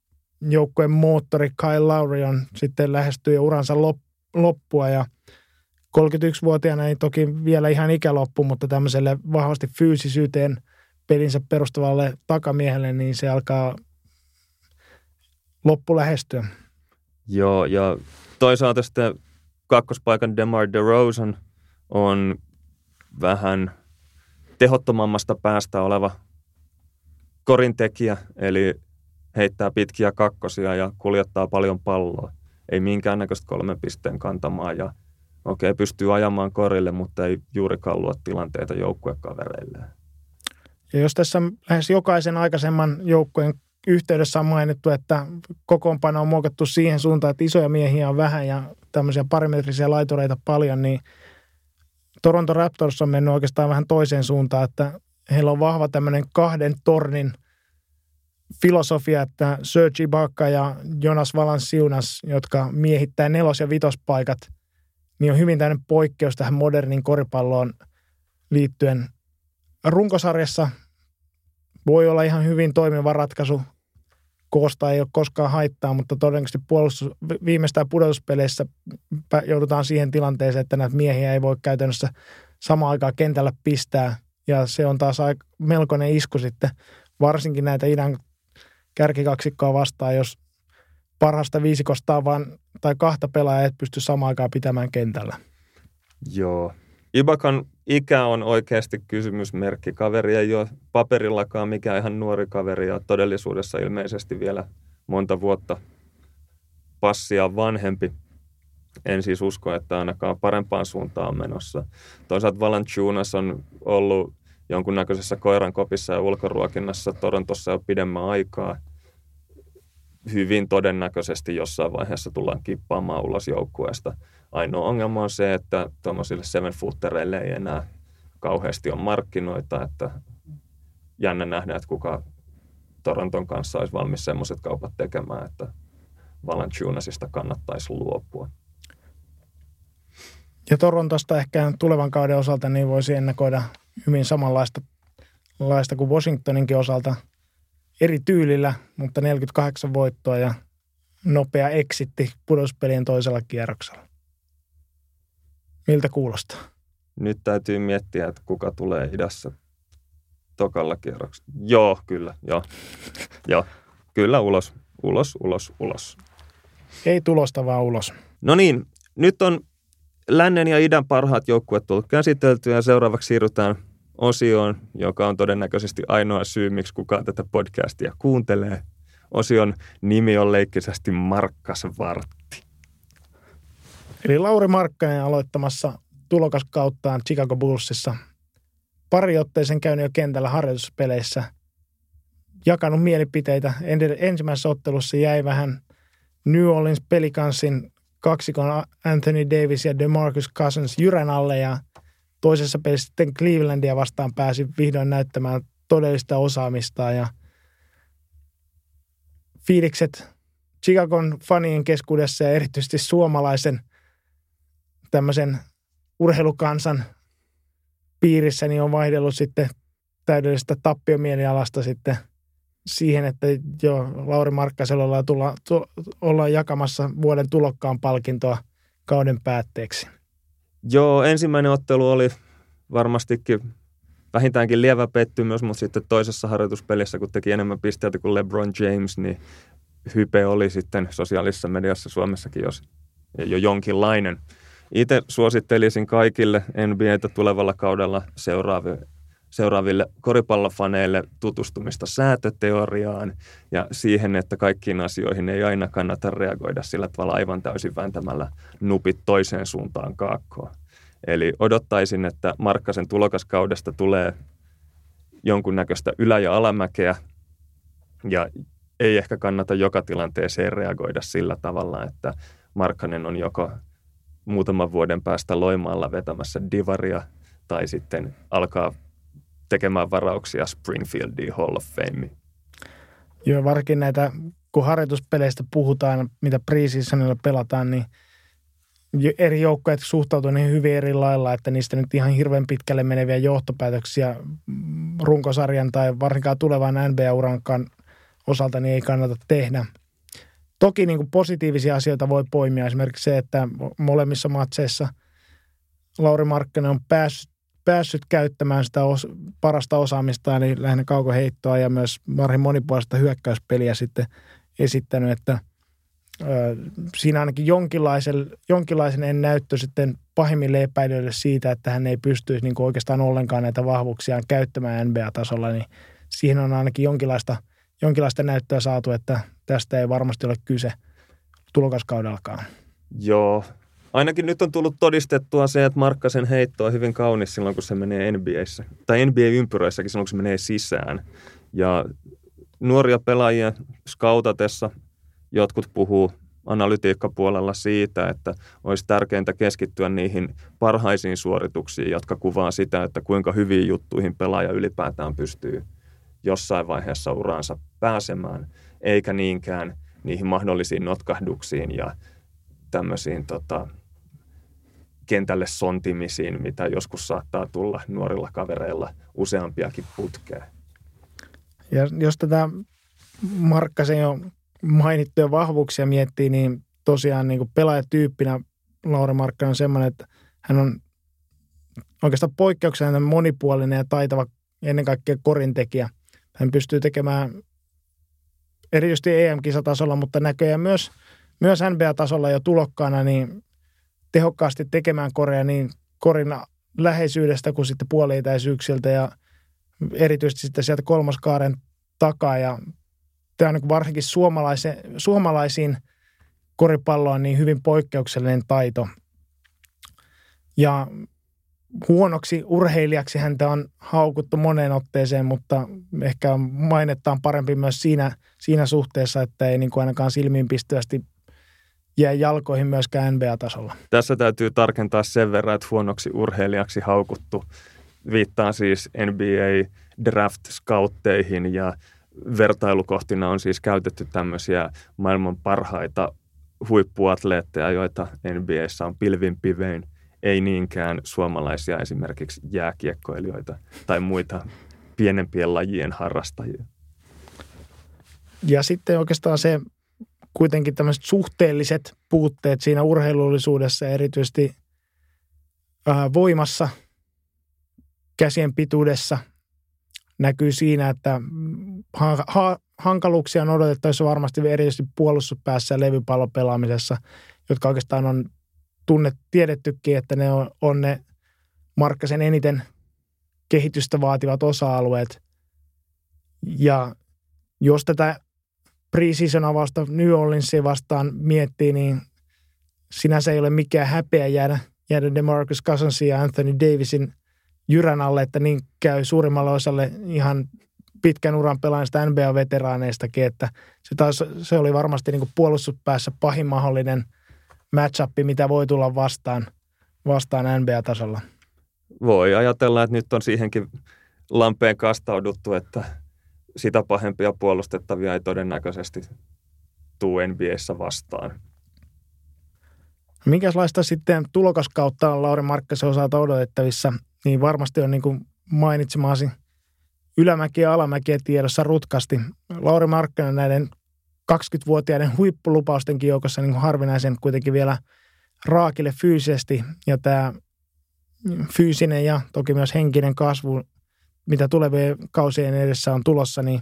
Speaker 1: joukkueen moottori Kyle Lowry on sitten lähestyy uransa loppua ja 31-vuotiaana ei toki vielä ihan ikäloppu, mutta tämmöiselle vahvasti fyysisyyteen pelinsä perustavalle takamiehelle, niin se alkaa loppu lähestyä.
Speaker 2: Joo, ja toisaalta sitten kakkospaikan DeMar DeRozan on vähän tehottomammasta päästä oleva korintekijä, eli heittää pitkiä kakkosia ja kuljettaa paljon palloa. Ei minkäännäköistä kolmen pisteen kantamaa ja okei, okay, pystyy ajamaan korille, mutta ei juurikaan luo tilanteita joukkuekavereille.
Speaker 1: Ja jos tässä lähes jokaisen aikaisemman joukkueen yhteydessä on mainittu, että kokoonpano on muokattu siihen suuntaan, että isoja miehiä on vähän ja tämmöisiä parimetrisiä laitureita paljon, niin Toronto Raptors on mennyt oikeastaan vähän toiseen suuntaan, että heillä on vahva tämmöinen kahden tornin filosofia, että Sergi Bakka ja Jonas Valanciunas, jotka miehittää nelos- ja vitospaikat, niin on hyvin tämmöinen poikkeus tähän modernin koripalloon liittyen. Runkosarjassa voi olla ihan hyvin toimiva ratkaisu. Koosta ei ole koskaan haittaa, mutta todennäköisesti puolustus, viimeistään pudotuspeleissä joudutaan siihen tilanteeseen, että näitä miehiä ei voi käytännössä samaan aikaan kentällä pistää. Ja se on taas aika melkoinen isku sitten, varsinkin näitä idän kärkikaksikkoa vastaan, jos parhaasta viisikosta vaan, tai kahta pelaajaa et pysty samaan aikaan pitämään kentällä.
Speaker 2: Joo. Ibakan ikä on oikeasti kysymysmerkki. Kaveri ei ole paperillakaan mikään ihan nuori kaveri ja todellisuudessa ilmeisesti vielä monta vuotta passia vanhempi. En siis usko, että ainakaan parempaan suuntaan on menossa. Toisaalta Valanciunas on ollut jonkunnäköisessä koirankopissa ja ulkoruokinnassa Torontossa jo pidemmän aikaa. Hyvin todennäköisesti jossain vaiheessa tullaan kippaamaan ulos joukkueesta. Ainoa ongelma on se, että tuommoisille seven footereille ei enää kauheasti ole markkinoita, että jännä nähdä, että kuka Toronton kanssa olisi valmis semmoiset kaupat tekemään, että Valanciunasista kannattaisi luopua.
Speaker 1: Ja Torontosta ehkä tulevan kauden osalta niin voisi ennakoida hyvin samanlaista laista kuin Washingtoninkin osalta eri tyylillä, mutta 48 voittoa ja nopea eksitti pudotuspelien toisella kierroksella. Miltä kuulostaa?
Speaker 2: Nyt täytyy miettiä, että kuka tulee idässä tokalla kierroksella. Joo, kyllä, joo. joo. Kyllä ulos, ulos, ulos, ulos.
Speaker 1: Ei tulosta, vaan ulos.
Speaker 2: No niin, nyt on lännen ja idän parhaat joukkueet tullut käsitelty ja seuraavaksi siirrytään osioon, joka on todennäköisesti ainoa syy, miksi kukaan tätä podcastia kuuntelee. Osion nimi on leikkisesti Markkas Vartti.
Speaker 1: Eli Lauri Markkanen aloittamassa tulokaskauttaan Chicago Bullsissa. Pari otteeseen käynyt jo kentällä harjoituspeleissä. Jakanut mielipiteitä. Ensimmäisessä ottelussa jäi vähän New Orleans Pelicansin kaksikon Anthony Davis ja DeMarcus Cousins jyrän alle ja toisessa pelissä sitten Clevelandia vastaan pääsi vihdoin näyttämään todellista osaamista ja fiilikset Chicagon fanien keskuudessa ja erityisesti suomalaisen tämmöisen urheilukansan piirissä niin on vaihdellut sitten täydellisestä tappiomielialasta sitten siihen, että jo Lauri Markkasella ollaan, tulla, tu, ollaan jakamassa vuoden tulokkaan palkintoa kauden päätteeksi.
Speaker 2: Joo, ensimmäinen ottelu oli varmastikin vähintäänkin lievä pettymys, mutta sitten toisessa harjoituspelissä, kun teki enemmän pisteitä kuin LeBron James, niin hype oli sitten sosiaalisessa mediassa Suomessakin jos, jo jonkinlainen. Itse suosittelisin kaikille NBAtä tulevalla kaudella seuraaville, seuraaville koripallofaneille tutustumista säätöteoriaan ja siihen, että kaikkiin asioihin ei aina kannata reagoida sillä tavalla aivan täysin vääntämällä nupit toiseen suuntaan kaakkoon. Eli odottaisin, että Markkasen tulokaskaudesta tulee jonkunnäköistä ylä- ja alamäkeä ja ei ehkä kannata joka tilanteeseen reagoida sillä tavalla, että Markkanen on joko muutaman vuoden päästä Loimaalla vetämässä divaria tai sitten alkaa tekemään varauksia Springfieldiin Hall of Fame.
Speaker 1: Joo, varsinkin näitä, kun harjoituspeleistä puhutaan, mitä preseasonilla pelataan, niin eri joukkueet suhtautuvat niin hyvin eri lailla, että niistä nyt ihan hirveän pitkälle meneviä johtopäätöksiä runkosarjan tai varsinkaan tulevan NBA-urankaan osalta niin ei kannata tehdä. Toki niin kuin positiivisia asioita voi poimia. Esimerkiksi se, että molemmissa matseissa Lauri Markkanen on päässyt, päässyt käyttämään sitä os, parasta osaamista, eli lähinnä kaukoheittoa ja myös varsin monipuolista hyökkäyspeliä sitten esittänyt, että ö, siinä ainakin jonkinlaisen, jonkinlaisen en näyttö sitten pahimmille epäilijöille siitä, että hän ei pystyisi niin oikeastaan ollenkaan näitä vahvuuksiaan käyttämään NBA-tasolla, niin siihen on ainakin jonkinlaista – jonkinlaista näyttöä saatu, että tästä ei varmasti ole kyse tulokaskaudellakaan.
Speaker 2: Joo. Ainakin nyt on tullut todistettua se, että Markkasen heitto on hyvin kaunis silloin, kun se menee NBAissä. Tai NBA-ympyröissäkin silloin, kun se menee sisään. Ja nuoria pelaajia skautatessa jotkut puhuu analytiikkapuolella siitä, että olisi tärkeintä keskittyä niihin parhaisiin suorituksiin, jotka kuvaa sitä, että kuinka hyviin juttuihin pelaaja ylipäätään pystyy jossain vaiheessa uransa pääsemään, eikä niinkään niihin mahdollisiin notkahduksiin ja tämmöisiin tota, kentälle sontimisiin, mitä joskus saattaa tulla nuorilla kavereilla useampiakin putkeja.
Speaker 1: Ja jos tätä Markkasen jo mainittuja vahvuuksia miettii, niin tosiaan niin kuin pelaajatyyppinä Lauri Markkanen on semmoinen, että hän on oikeastaan poikkeuksellinen monipuolinen ja taitava ennen kaikkea korintekijä. Hän pystyy tekemään erityisesti EM-kisatasolla, mutta näköjään myös, myös NBA-tasolla jo tulokkaana niin tehokkaasti tekemään korea niin korin läheisyydestä kuin sitten puolietäisyyksiltä ja erityisesti sitten sieltä kolmoskaaren takaa. Ja tämä on niin varsinkin suomalaisiin koripalloon niin hyvin poikkeuksellinen taito. Ja huonoksi urheilijaksi häntä on haukuttu moneen otteeseen, mutta ehkä mainetta on parempi myös siinä, siinä suhteessa, että ei niin kuin ainakaan silmiinpistyvästi jää jalkoihin myöskään NBA-tasolla.
Speaker 2: Tässä täytyy tarkentaa sen verran, että huonoksi urheilijaksi haukuttu viittaa siis NBA draft-scoutteihin ja vertailukohtina on siis käytetty tämmöisiä maailman parhaita huippuatleetteja, joita NBAissa on pilvin pivein – ei niinkään suomalaisia esimerkiksi jääkiekkoilijoita tai muita pienempien lajien harrastajia.
Speaker 1: Ja sitten oikeastaan se kuitenkin tämmöiset suhteelliset puutteet siinä urheilullisuudessa, erityisesti ää, voimassa, käsien pituudessa, näkyy siinä, että ha- ha- hankaluuksia on odotettavissa varmasti erityisesti puolustuspäässä ja levypallopelaamisessa, jotka oikeastaan on tunnet, tiedettykin, että ne on, on ne Markkasen eniten kehitystä vaativat osa-alueet. Ja jos tätä preseason avausta New Orleansia vastaan miettii, niin sinänsä ei ole mikään häpeä jäädä, jäädä DeMarcus Cousinsin ja Anthony Davisin jyrän alle, että niin käy suurimmalle osalle ihan pitkän uran pelaajista NBA-veteraaneistakin, että se, taas, se oli varmasti niin puolustuspäässä pahin mahdollinen matchup, mitä voi tulla vastaan, vastaan NBA-tasolla.
Speaker 2: Voi ajatella, että nyt on siihenkin lampeen kastauduttu, että sitä pahempia puolustettavia ei todennäköisesti tuu NBAssä vastaan.
Speaker 1: Minkälaista sitten tulokaskautta on Lauri Markkasen osalta odotettavissa? Niin varmasti on niin kuin mainitsemasi ylämäki ja alamäkiä tiedossa rutkasti. Lauri Markkanen näiden 20-vuotiaiden huippulupaustenkin joukossa niin kuin harvinaisen kuitenkin vielä raakille fyysisesti. Ja tämä fyysinen ja toki myös henkinen kasvu, mitä tulevien kausien edessä on tulossa, niin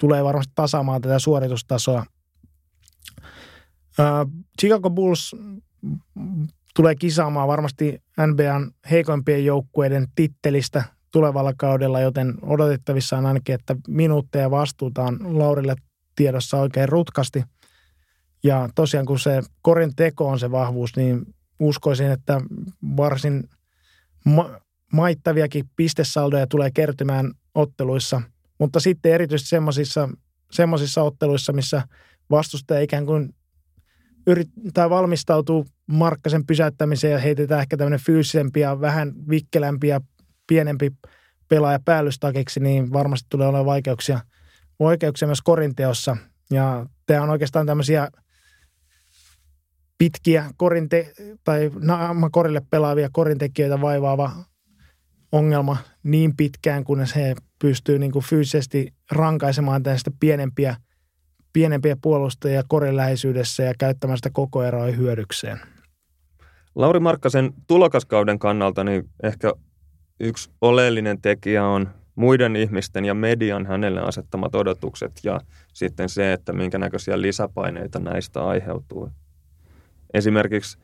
Speaker 1: tulee varmasti tasaamaan tätä suoritustasoa. Chicago Bulls tulee kisaamaan varmasti NBAn heikoimpien joukkueiden tittelistä tulevalla kaudella, joten odotettavissa on ainakin, että minuutteja vastuuta on Laurille tiedossa oikein rutkasti. Ja tosiaan kun se korin teko on se vahvuus, niin uskoisin, että varsin maittaviakin pistesaldoja tulee kertymään otteluissa. Mutta sitten erityisesti semmoisissa, semmoisissa otteluissa, missä vastustaja ikään kuin yrittää valmistautuu Markkasen pysäyttämiseen ja heitetään ehkä tämmöinen fyysisempi ja vähän vikkelämpi ja pienempi pelaaja päällystakiksi, niin varmasti tulee olemaan vaikeuksia, vaikeuksia myös korinteossa. Ja tämä on oikeastaan tämmöisiä pitkiä korinte- tai korille pelaavia korintekijöitä vaivaava ongelma niin pitkään, kunnes he pystyy niin kuin fyysisesti rankaisemaan tästä pienempiä, pienempiä puolustajia korin läheisyydessä ja käyttämään sitä koko eroa hyödykseen.
Speaker 2: Lauri Markkasen tulokaskauden kannalta niin ehkä yksi oleellinen tekijä on muiden ihmisten ja median hänelle asettamat odotukset ja sitten se, että minkä näköisiä lisäpaineita näistä aiheutuu. Esimerkiksi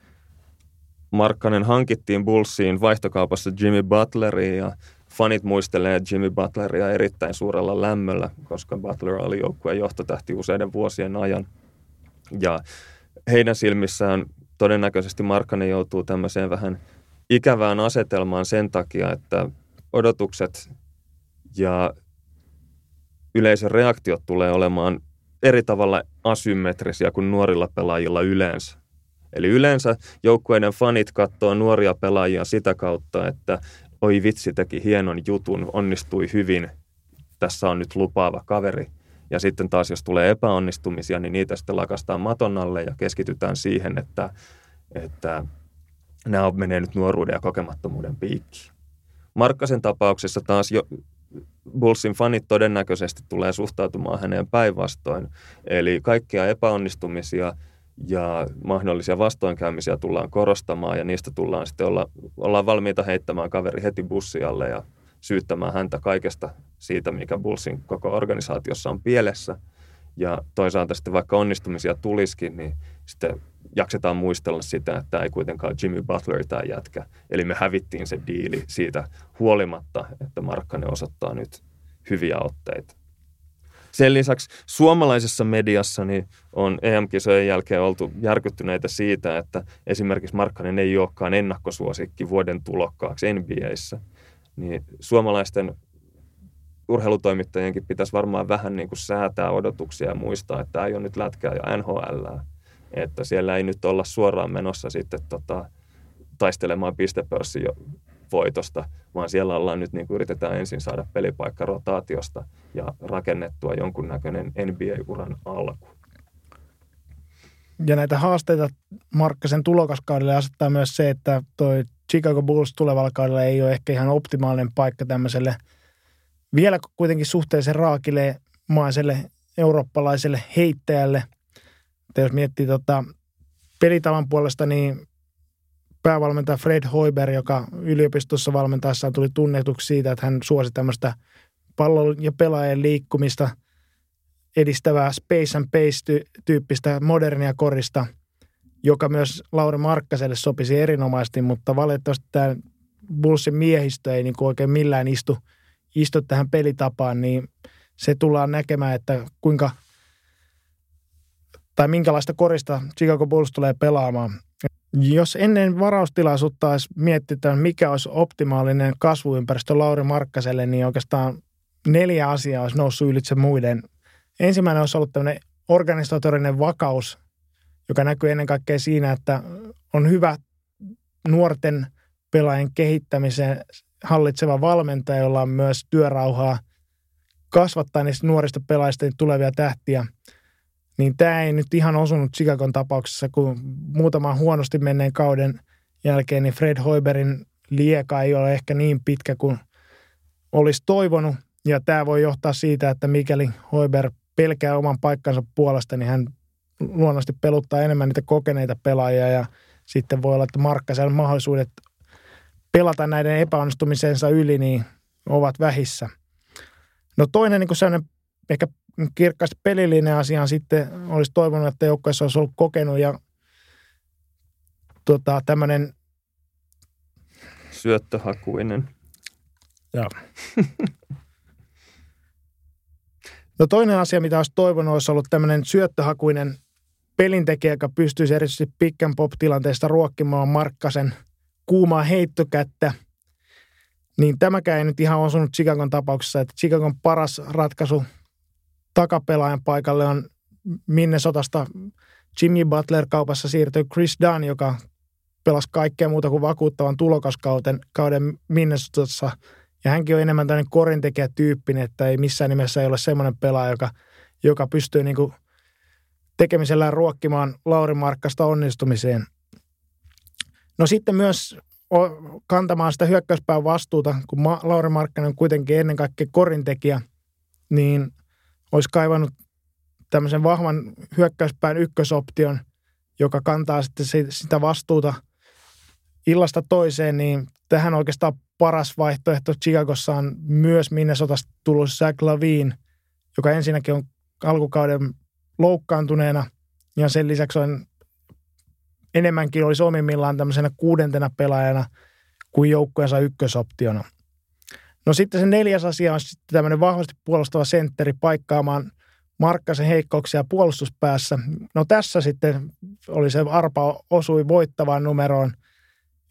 Speaker 2: Markkanen hankittiin Bullsiin vaihtokaupassa Jimmy Butleria ja fanit muistelee Jimmy Butleria erittäin suurella lämmöllä, koska Butler oli joukkueen johtotähti useiden vuosien ajan. Ja heidän silmissään todennäköisesti Markkanen joutuu tämmöiseen vähän ikävään asetelmaan sen takia, että odotukset ja yleisön reaktiot tulee olemaan eri tavalla asymmetrisiä kuin nuorilla pelaajilla yleensä. Eli yleensä joukkueiden fanit katsoo nuoria pelaajia sitä kautta, että oi vitsi teki hienon jutun, onnistui hyvin, tässä on nyt lupaava kaveri. Ja sitten taas jos tulee epäonnistumisia, niin niitä sitten lakastaan maton alle ja keskitytään siihen, että, että nämä menee nyt nuoruuden ja kokemattomuuden piikkiin. Markkasen tapauksessa taas jo Bullsin fanit todennäköisesti tulee suhtautumaan häneen päinvastoin. Eli kaikkia epäonnistumisia ja mahdollisia vastoinkäymisiä tullaan korostamaan ja niistä tullaan sitten olla, ollaan valmiita heittämään kaveri heti bussialle ja syyttämään häntä kaikesta siitä, mikä Bullsin koko organisaatiossa on pielessä. Ja toisaalta sitten vaikka onnistumisia tulisikin, niin sitten jaksetaan muistella sitä, että tämä ei kuitenkaan Jimmy Butler tämä jätkä. Eli me hävittiin se diili siitä huolimatta, että Markkanen osoittaa nyt hyviä otteita. Sen lisäksi suomalaisessa mediassa niin on EM-kisojen jälkeen oltu järkyttyneitä siitä, että esimerkiksi Markkanen ei olekaan ennakkosuosikki vuoden tulokkaaksi NBAissä. Niin suomalaisten urheilutoimittajienkin pitäisi varmaan vähän niin kuin säätää odotuksia ja muistaa, että tämä ei ole nyt lätkää ja NHL. Että siellä ei nyt olla suoraan menossa sitten tota, taistelemaan pistepörssin voitosta, vaan siellä ollaan nyt niin kuin yritetään ensin saada pelipaikka rotaatiosta ja rakennettua jonkunnäköinen NBA-uran alku.
Speaker 1: Ja näitä haasteita Markkasen tulokaskaudelle asettaa myös se, että toi Chicago Bulls tulevalla kaudella ei ole ehkä ihan optimaalinen paikka tämmöiselle vielä kuitenkin suhteellisen raakille maiselle eurooppalaiselle heittäjälle. Että jos miettii tota pelitavan puolesta, niin päävalmentaja Fred Hoiber, joka yliopistossa valmentaessaan tuli tunnetuksi siitä, että hän suosi tämmöistä pallon ja pelaajien liikkumista edistävää space and pace-tyyppistä modernia korista, joka myös Lauri Markkaselle sopisi erinomaisesti, mutta valitettavasti tämä Bullsin miehistö ei niin kuin oikein millään istu, istu tähän pelitapaan, niin se tullaan näkemään, että kuinka tai minkälaista korista Chicago Bulls tulee pelaamaan. Jos ennen varaustilaisuutta olisi mietitään, mikä olisi optimaalinen kasvuympäristö Lauri Markkaselle, niin oikeastaan neljä asiaa olisi noussut ylitse muiden. Ensimmäinen olisi ollut tämmöinen organisatorinen vakaus, joka näkyy ennen kaikkea siinä, että on hyvä nuorten pelaajien kehittämiseen hallitseva valmentaja, jolla on myös työrauhaa kasvattaa niistä nuorista pelaajista tulevia tähtiä. Niin tämä ei nyt ihan osunut Chicagon tapauksessa, kun muutaman huonosti menneen kauden jälkeen, niin Fred Hoiberin lieka ei ole ehkä niin pitkä kuin olisi toivonut. Ja tämä voi johtaa siitä, että mikäli Hoiber pelkää oman paikkansa puolesta, niin hän luonnollisesti peluttaa enemmän niitä kokeneita pelaajia ja sitten voi olla, että Markkasella mahdollisuudet pelata näiden epäonnistumisensa yli, niin ovat vähissä. No toinen niin sellainen ehkä kirkkaasti pelillinen asia sitten olisi toivonut, että joukkueessa olisi ollut kokenut ja tota, tämmöinen
Speaker 2: syöttöhakuinen.
Speaker 1: Joo. no toinen asia, mitä olisi toivonut, olisi ollut tämmöinen syöttöhakuinen pelintekijä, joka pystyisi erityisesti pick and pop tilanteesta ruokkimaan Markkasen – kuumaa heittokättä, niin tämäkään ei nyt ihan osunut Chicagon tapauksessa, että Chicagon paras ratkaisu takapelaajan paikalle on Minnesotasta Jimmy Butler kaupassa siirtyi Chris Dunn, joka pelasi kaikkea muuta kuin vakuuttavan tulokaskauden kauden Minnesotassa. Ja hänkin on enemmän tämmöinen korintekijä tyyppinen, että ei missään nimessä ei ole semmoinen pelaaja, joka, joka pystyy niin tekemisellään ruokkimaan Lauri Markkasta onnistumiseen – No sitten myös kantamaan sitä hyökkäyspään vastuuta, kun Lauri Markkanen on kuitenkin ennen kaikkea korintekijä, niin olisi kaivannut tämmöisen vahvan hyökkäyspään ykkösoption, joka kantaa sitten sitä vastuuta illasta toiseen, niin tähän oikeastaan paras vaihtoehto Chicagossa on myös Minnesotasta tullut Zach Lavine, joka ensinnäkin on alkukauden loukkaantuneena ja sen lisäksi on enemmänkin olisi omimmillaan tämmöisenä kuudentena pelaajana kuin joukkueensa ykkösoptiona. No sitten se neljäs asia on sitten tämmöinen vahvasti puolustava sentteri paikkaamaan Markkasen heikkouksia puolustuspäässä. No tässä sitten oli se arpa osui voittavaan numeroon.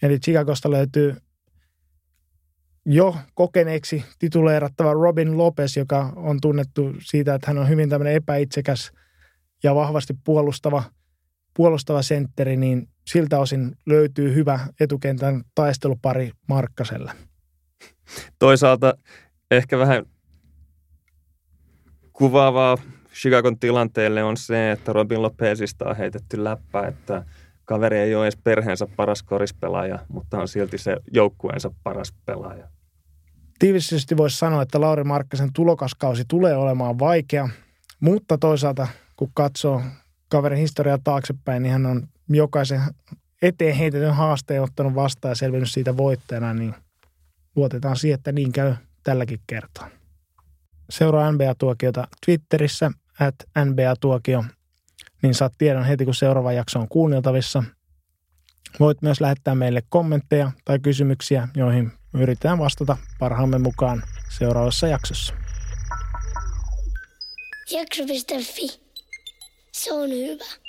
Speaker 1: Eli Chicagosta löytyy jo kokeneeksi tituleerattava Robin Lopez, joka on tunnettu siitä, että hän on hyvin tämmöinen epäitsekäs ja vahvasti puolustava – puolustava sentteri, niin siltä osin löytyy hyvä etukentän taistelupari Markkaselle.
Speaker 2: Toisaalta ehkä vähän kuvaavaa Chicagon tilanteelle on se, että Robin Lopezista on heitetty läppä, että kaveri ei ole edes perheensä paras korispelaaja, mutta on silti se joukkueensa paras pelaaja.
Speaker 1: Tiivisesti voisi sanoa, että Lauri Markkasen tulokaskausi tulee olemaan vaikea, mutta toisaalta kun katsoo kaverin historiaa taaksepäin, niin hän on jokaisen eteen heitetyn haasteen ottanut vastaan ja selvinnyt siitä voittajana, niin luotetaan siihen, että niin käy tälläkin kertaa. Seuraa NBA-tuokiota Twitterissä, at NBA-tuokio, niin saat tiedon heti, kun seuraava jakso on kuunneltavissa. Voit myös lähettää meille kommentteja tai kysymyksiä, joihin yritetään vastata parhaamme mukaan seuraavassa jaksossa. Jakso.fi se on hyvä.